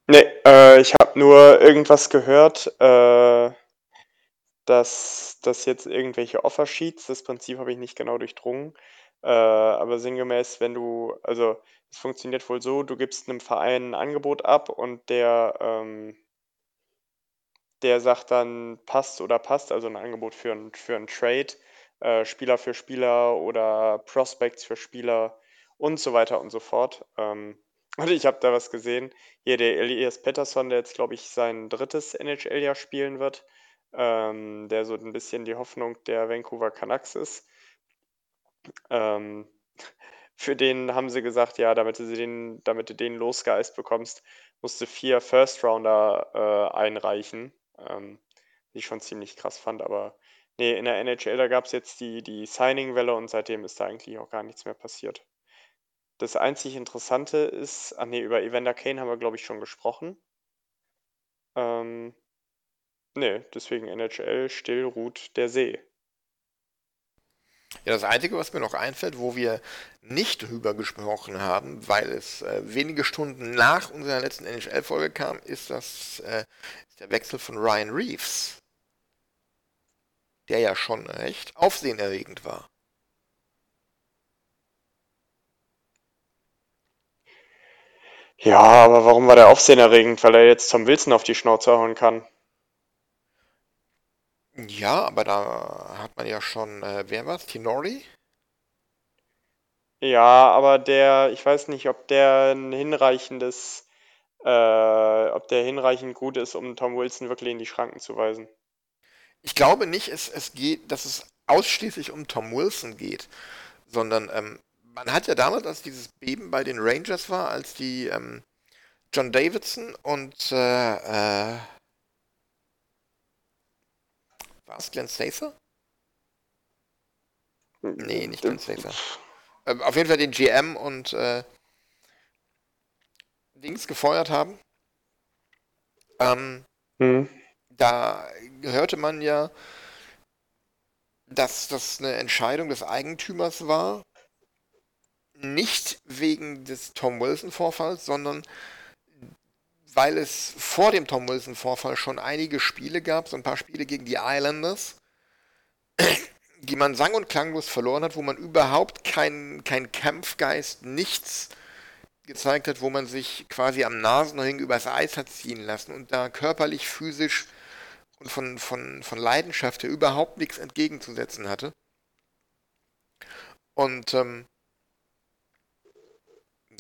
Nee, äh, ich habe nur irgendwas gehört, äh, dass, dass jetzt irgendwelche Offersheets, das Prinzip habe ich nicht genau durchdrungen, äh, aber sinngemäß, wenn du, also es funktioniert wohl so, du gibst einem Verein ein Angebot ab und der ähm, der sagt dann passt oder passt, also ein Angebot für ein, für ein Trade, äh, Spieler für Spieler oder Prospects für Spieler und so weiter und so fort. Ähm, *laughs* und ich habe da was gesehen. Hier der Elias Pettersson, der jetzt, glaube ich, sein drittes NHL-Jahr spielen wird, ähm, der so ein bisschen die Hoffnung der Vancouver Canucks ist. Ähm, *laughs* für den haben sie gesagt, ja, damit du, den, damit du den losgeeist bekommst, musst du vier First-Rounder äh, einreichen. Ähm, die ich schon ziemlich krass fand, aber nee, in der NHL, da gab es jetzt die, die Signing-Welle und seitdem ist da eigentlich auch gar nichts mehr passiert. Das einzig Interessante ist, ah nee, über Evander Kane haben wir, glaube ich, schon gesprochen. Ähm, nee, deswegen NHL still ruht der See. Ja, das Einzige, was mir noch einfällt, wo wir nicht drüber gesprochen haben, weil es äh, wenige Stunden nach unserer letzten NHL-Folge kam, ist das äh, ist der Wechsel von Ryan Reeves. Der ja schon recht aufsehenerregend war. Ja, aber warum war der aufsehenerregend? Weil er jetzt Tom Wilson auf die Schnauze hauen kann. Ja, aber da hat man ja schon, äh, wer war's? Tinori? Ja, aber der, ich weiß nicht, ob der ein hinreichendes, äh, ob der hinreichend gut ist, um Tom Wilson wirklich in die Schranken zu weisen. Ich glaube nicht, es, es geht, dass es ausschließlich um Tom Wilson geht, sondern ähm, man hat ja damals, als dieses Beben bei den Rangers war, als die ähm, John Davidson und äh, äh, war es Glenn Stacer? Nee, nicht Glenn Stacer. Ähm, auf jeden Fall den GM und äh, Dings gefeuert haben. Ähm, mhm. Da hörte man ja, dass das eine Entscheidung des Eigentümers war. Nicht wegen des Tom Wilson-Vorfalls, sondern weil es vor dem Tom Wilson-Vorfall schon einige Spiele gab, so ein paar Spiele gegen die Islanders, *coughs* die man sang- und klanglos verloren hat, wo man überhaupt keinen kein Kampfgeist, nichts gezeigt hat, wo man sich quasi am Nasenring übers Eis hat ziehen lassen und da körperlich, physisch und von, von, von Leidenschaft her überhaupt nichts entgegenzusetzen hatte. Und ähm,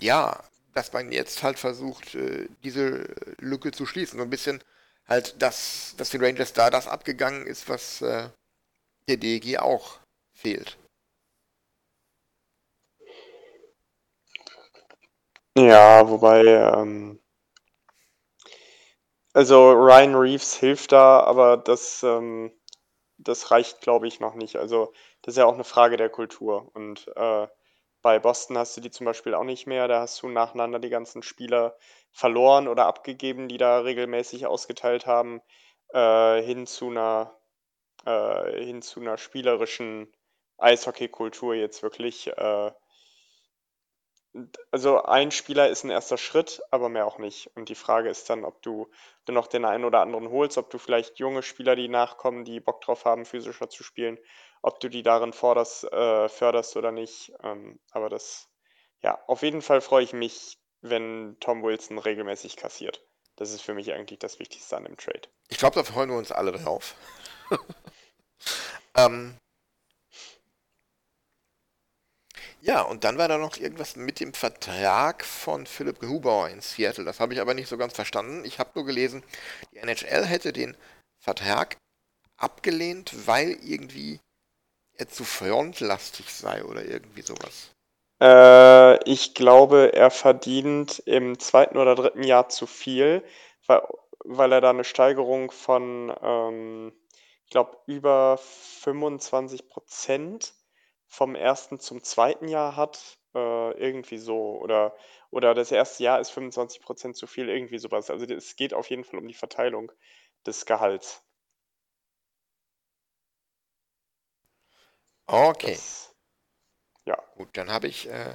ja, dass man jetzt halt versucht, äh, diese Lücke zu schließen. So ein bisschen halt, dass, dass den Rangers da das abgegangen ist, was äh, der DG auch fehlt. Ja, wobei, ähm, also Ryan Reeves hilft da, aber das, ähm, das reicht, glaube ich, noch nicht. Also das ist ja auch eine Frage der Kultur. Und äh, bei Boston hast du die zum Beispiel auch nicht mehr. Da hast du nacheinander die ganzen Spieler verloren oder abgegeben, die da regelmäßig ausgeteilt haben, äh, hin zu einer äh, hin zu einer spielerischen Eishockey-Kultur jetzt wirklich. Äh, also ein Spieler ist ein erster Schritt, aber mehr auch nicht. Und die Frage ist dann, ob du dann noch den einen oder anderen holst, ob du vielleicht junge Spieler, die nachkommen, die Bock drauf haben, physischer zu spielen, ob du die darin forderst, äh, förderst oder nicht. Ähm, aber das, ja, auf jeden Fall freue ich mich, wenn Tom Wilson regelmäßig kassiert. Das ist für mich eigentlich das Wichtigste an dem Trade. Ich glaube, da freuen wir uns alle drauf. *laughs* ähm, ja, und dann war da noch irgendwas mit dem Vertrag von Philipp Hubauer in Seattle. Das habe ich aber nicht so ganz verstanden. Ich habe nur gelesen, die NHL hätte den Vertrag abgelehnt, weil irgendwie er zu frontlastig sei oder irgendwie sowas. Äh, ich glaube, er verdient im zweiten oder dritten Jahr zu viel, weil, weil er da eine Steigerung von, ähm, ich glaube, über 25 Prozent vom ersten zum zweiten Jahr hat. Äh, irgendwie so. Oder, oder das erste Jahr ist 25 Prozent zu viel, irgendwie sowas. Also es geht auf jeden Fall um die Verteilung des Gehalts. Okay. Das, ja. Gut, dann habe ich äh,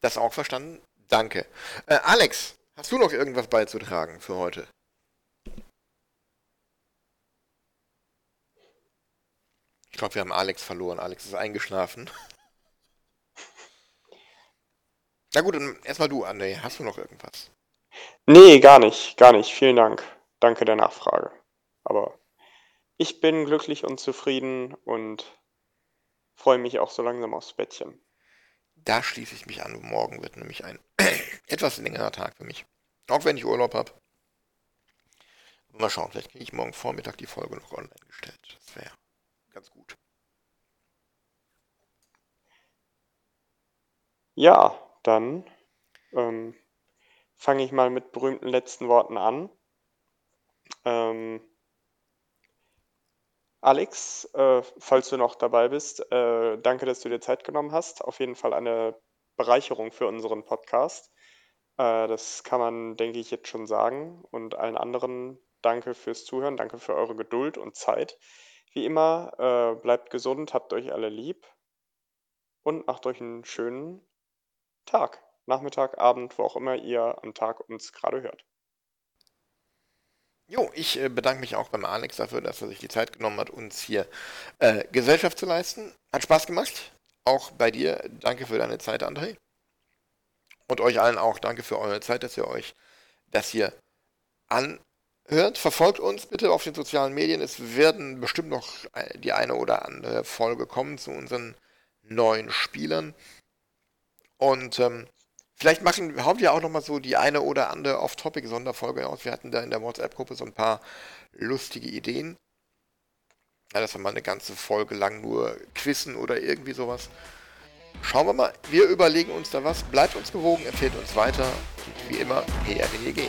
das auch verstanden. Danke. Äh, Alex, hast du noch irgendwas beizutragen für heute? Glaube, wir haben Alex verloren. Alex ist eingeschlafen. *laughs* Na gut, erstmal du, André. Hast du noch irgendwas? Nee, gar nicht. Gar nicht. Vielen Dank. Danke der Nachfrage. Aber ich bin glücklich und zufrieden und freue mich auch so langsam aufs Bettchen. Da schließe ich mich an. Morgen wird nämlich ein *clears throat* etwas längerer Tag für mich. Auch wenn ich Urlaub habe. Mal schauen, vielleicht kriege ich morgen Vormittag die Folge noch online gestellt. Das wäre ganz gut. Ja, dann ähm, fange ich mal mit berühmten letzten Worten an. Ähm, Alex, äh, falls du noch dabei bist, äh, danke, dass du dir Zeit genommen hast. Auf jeden Fall eine Bereicherung für unseren Podcast. Äh, das kann man, denke ich, jetzt schon sagen. Und allen anderen danke fürs Zuhören, danke für eure Geduld und Zeit. Wie immer, äh, bleibt gesund, habt euch alle lieb und macht euch einen schönen Tag, Nachmittag, Abend, wo auch immer ihr am Tag uns gerade hört. Jo, ich äh, bedanke mich auch beim Alex dafür, dass er sich die Zeit genommen hat, uns hier äh, Gesellschaft zu leisten. Hat Spaß gemacht. Auch bei dir. Danke für deine Zeit, André. Und euch allen auch danke für eure Zeit, dass ihr euch das hier anhört. Verfolgt uns bitte auf den sozialen Medien. Es werden bestimmt noch die eine oder andere Folge kommen zu unseren neuen Spielern. Und ähm, Vielleicht machen, hauen wir auch nochmal so die eine oder andere Off-Topic-Sonderfolge aus. Wir hatten da in der WhatsApp-Gruppe so ein paar lustige Ideen. Ja, dass wir mal eine ganze Folge lang nur quizzen oder irgendwie sowas. Schauen wir mal. Wir überlegen uns da was. Bleibt uns gewogen, empfehlt uns weiter. Und wie immer, PRDG.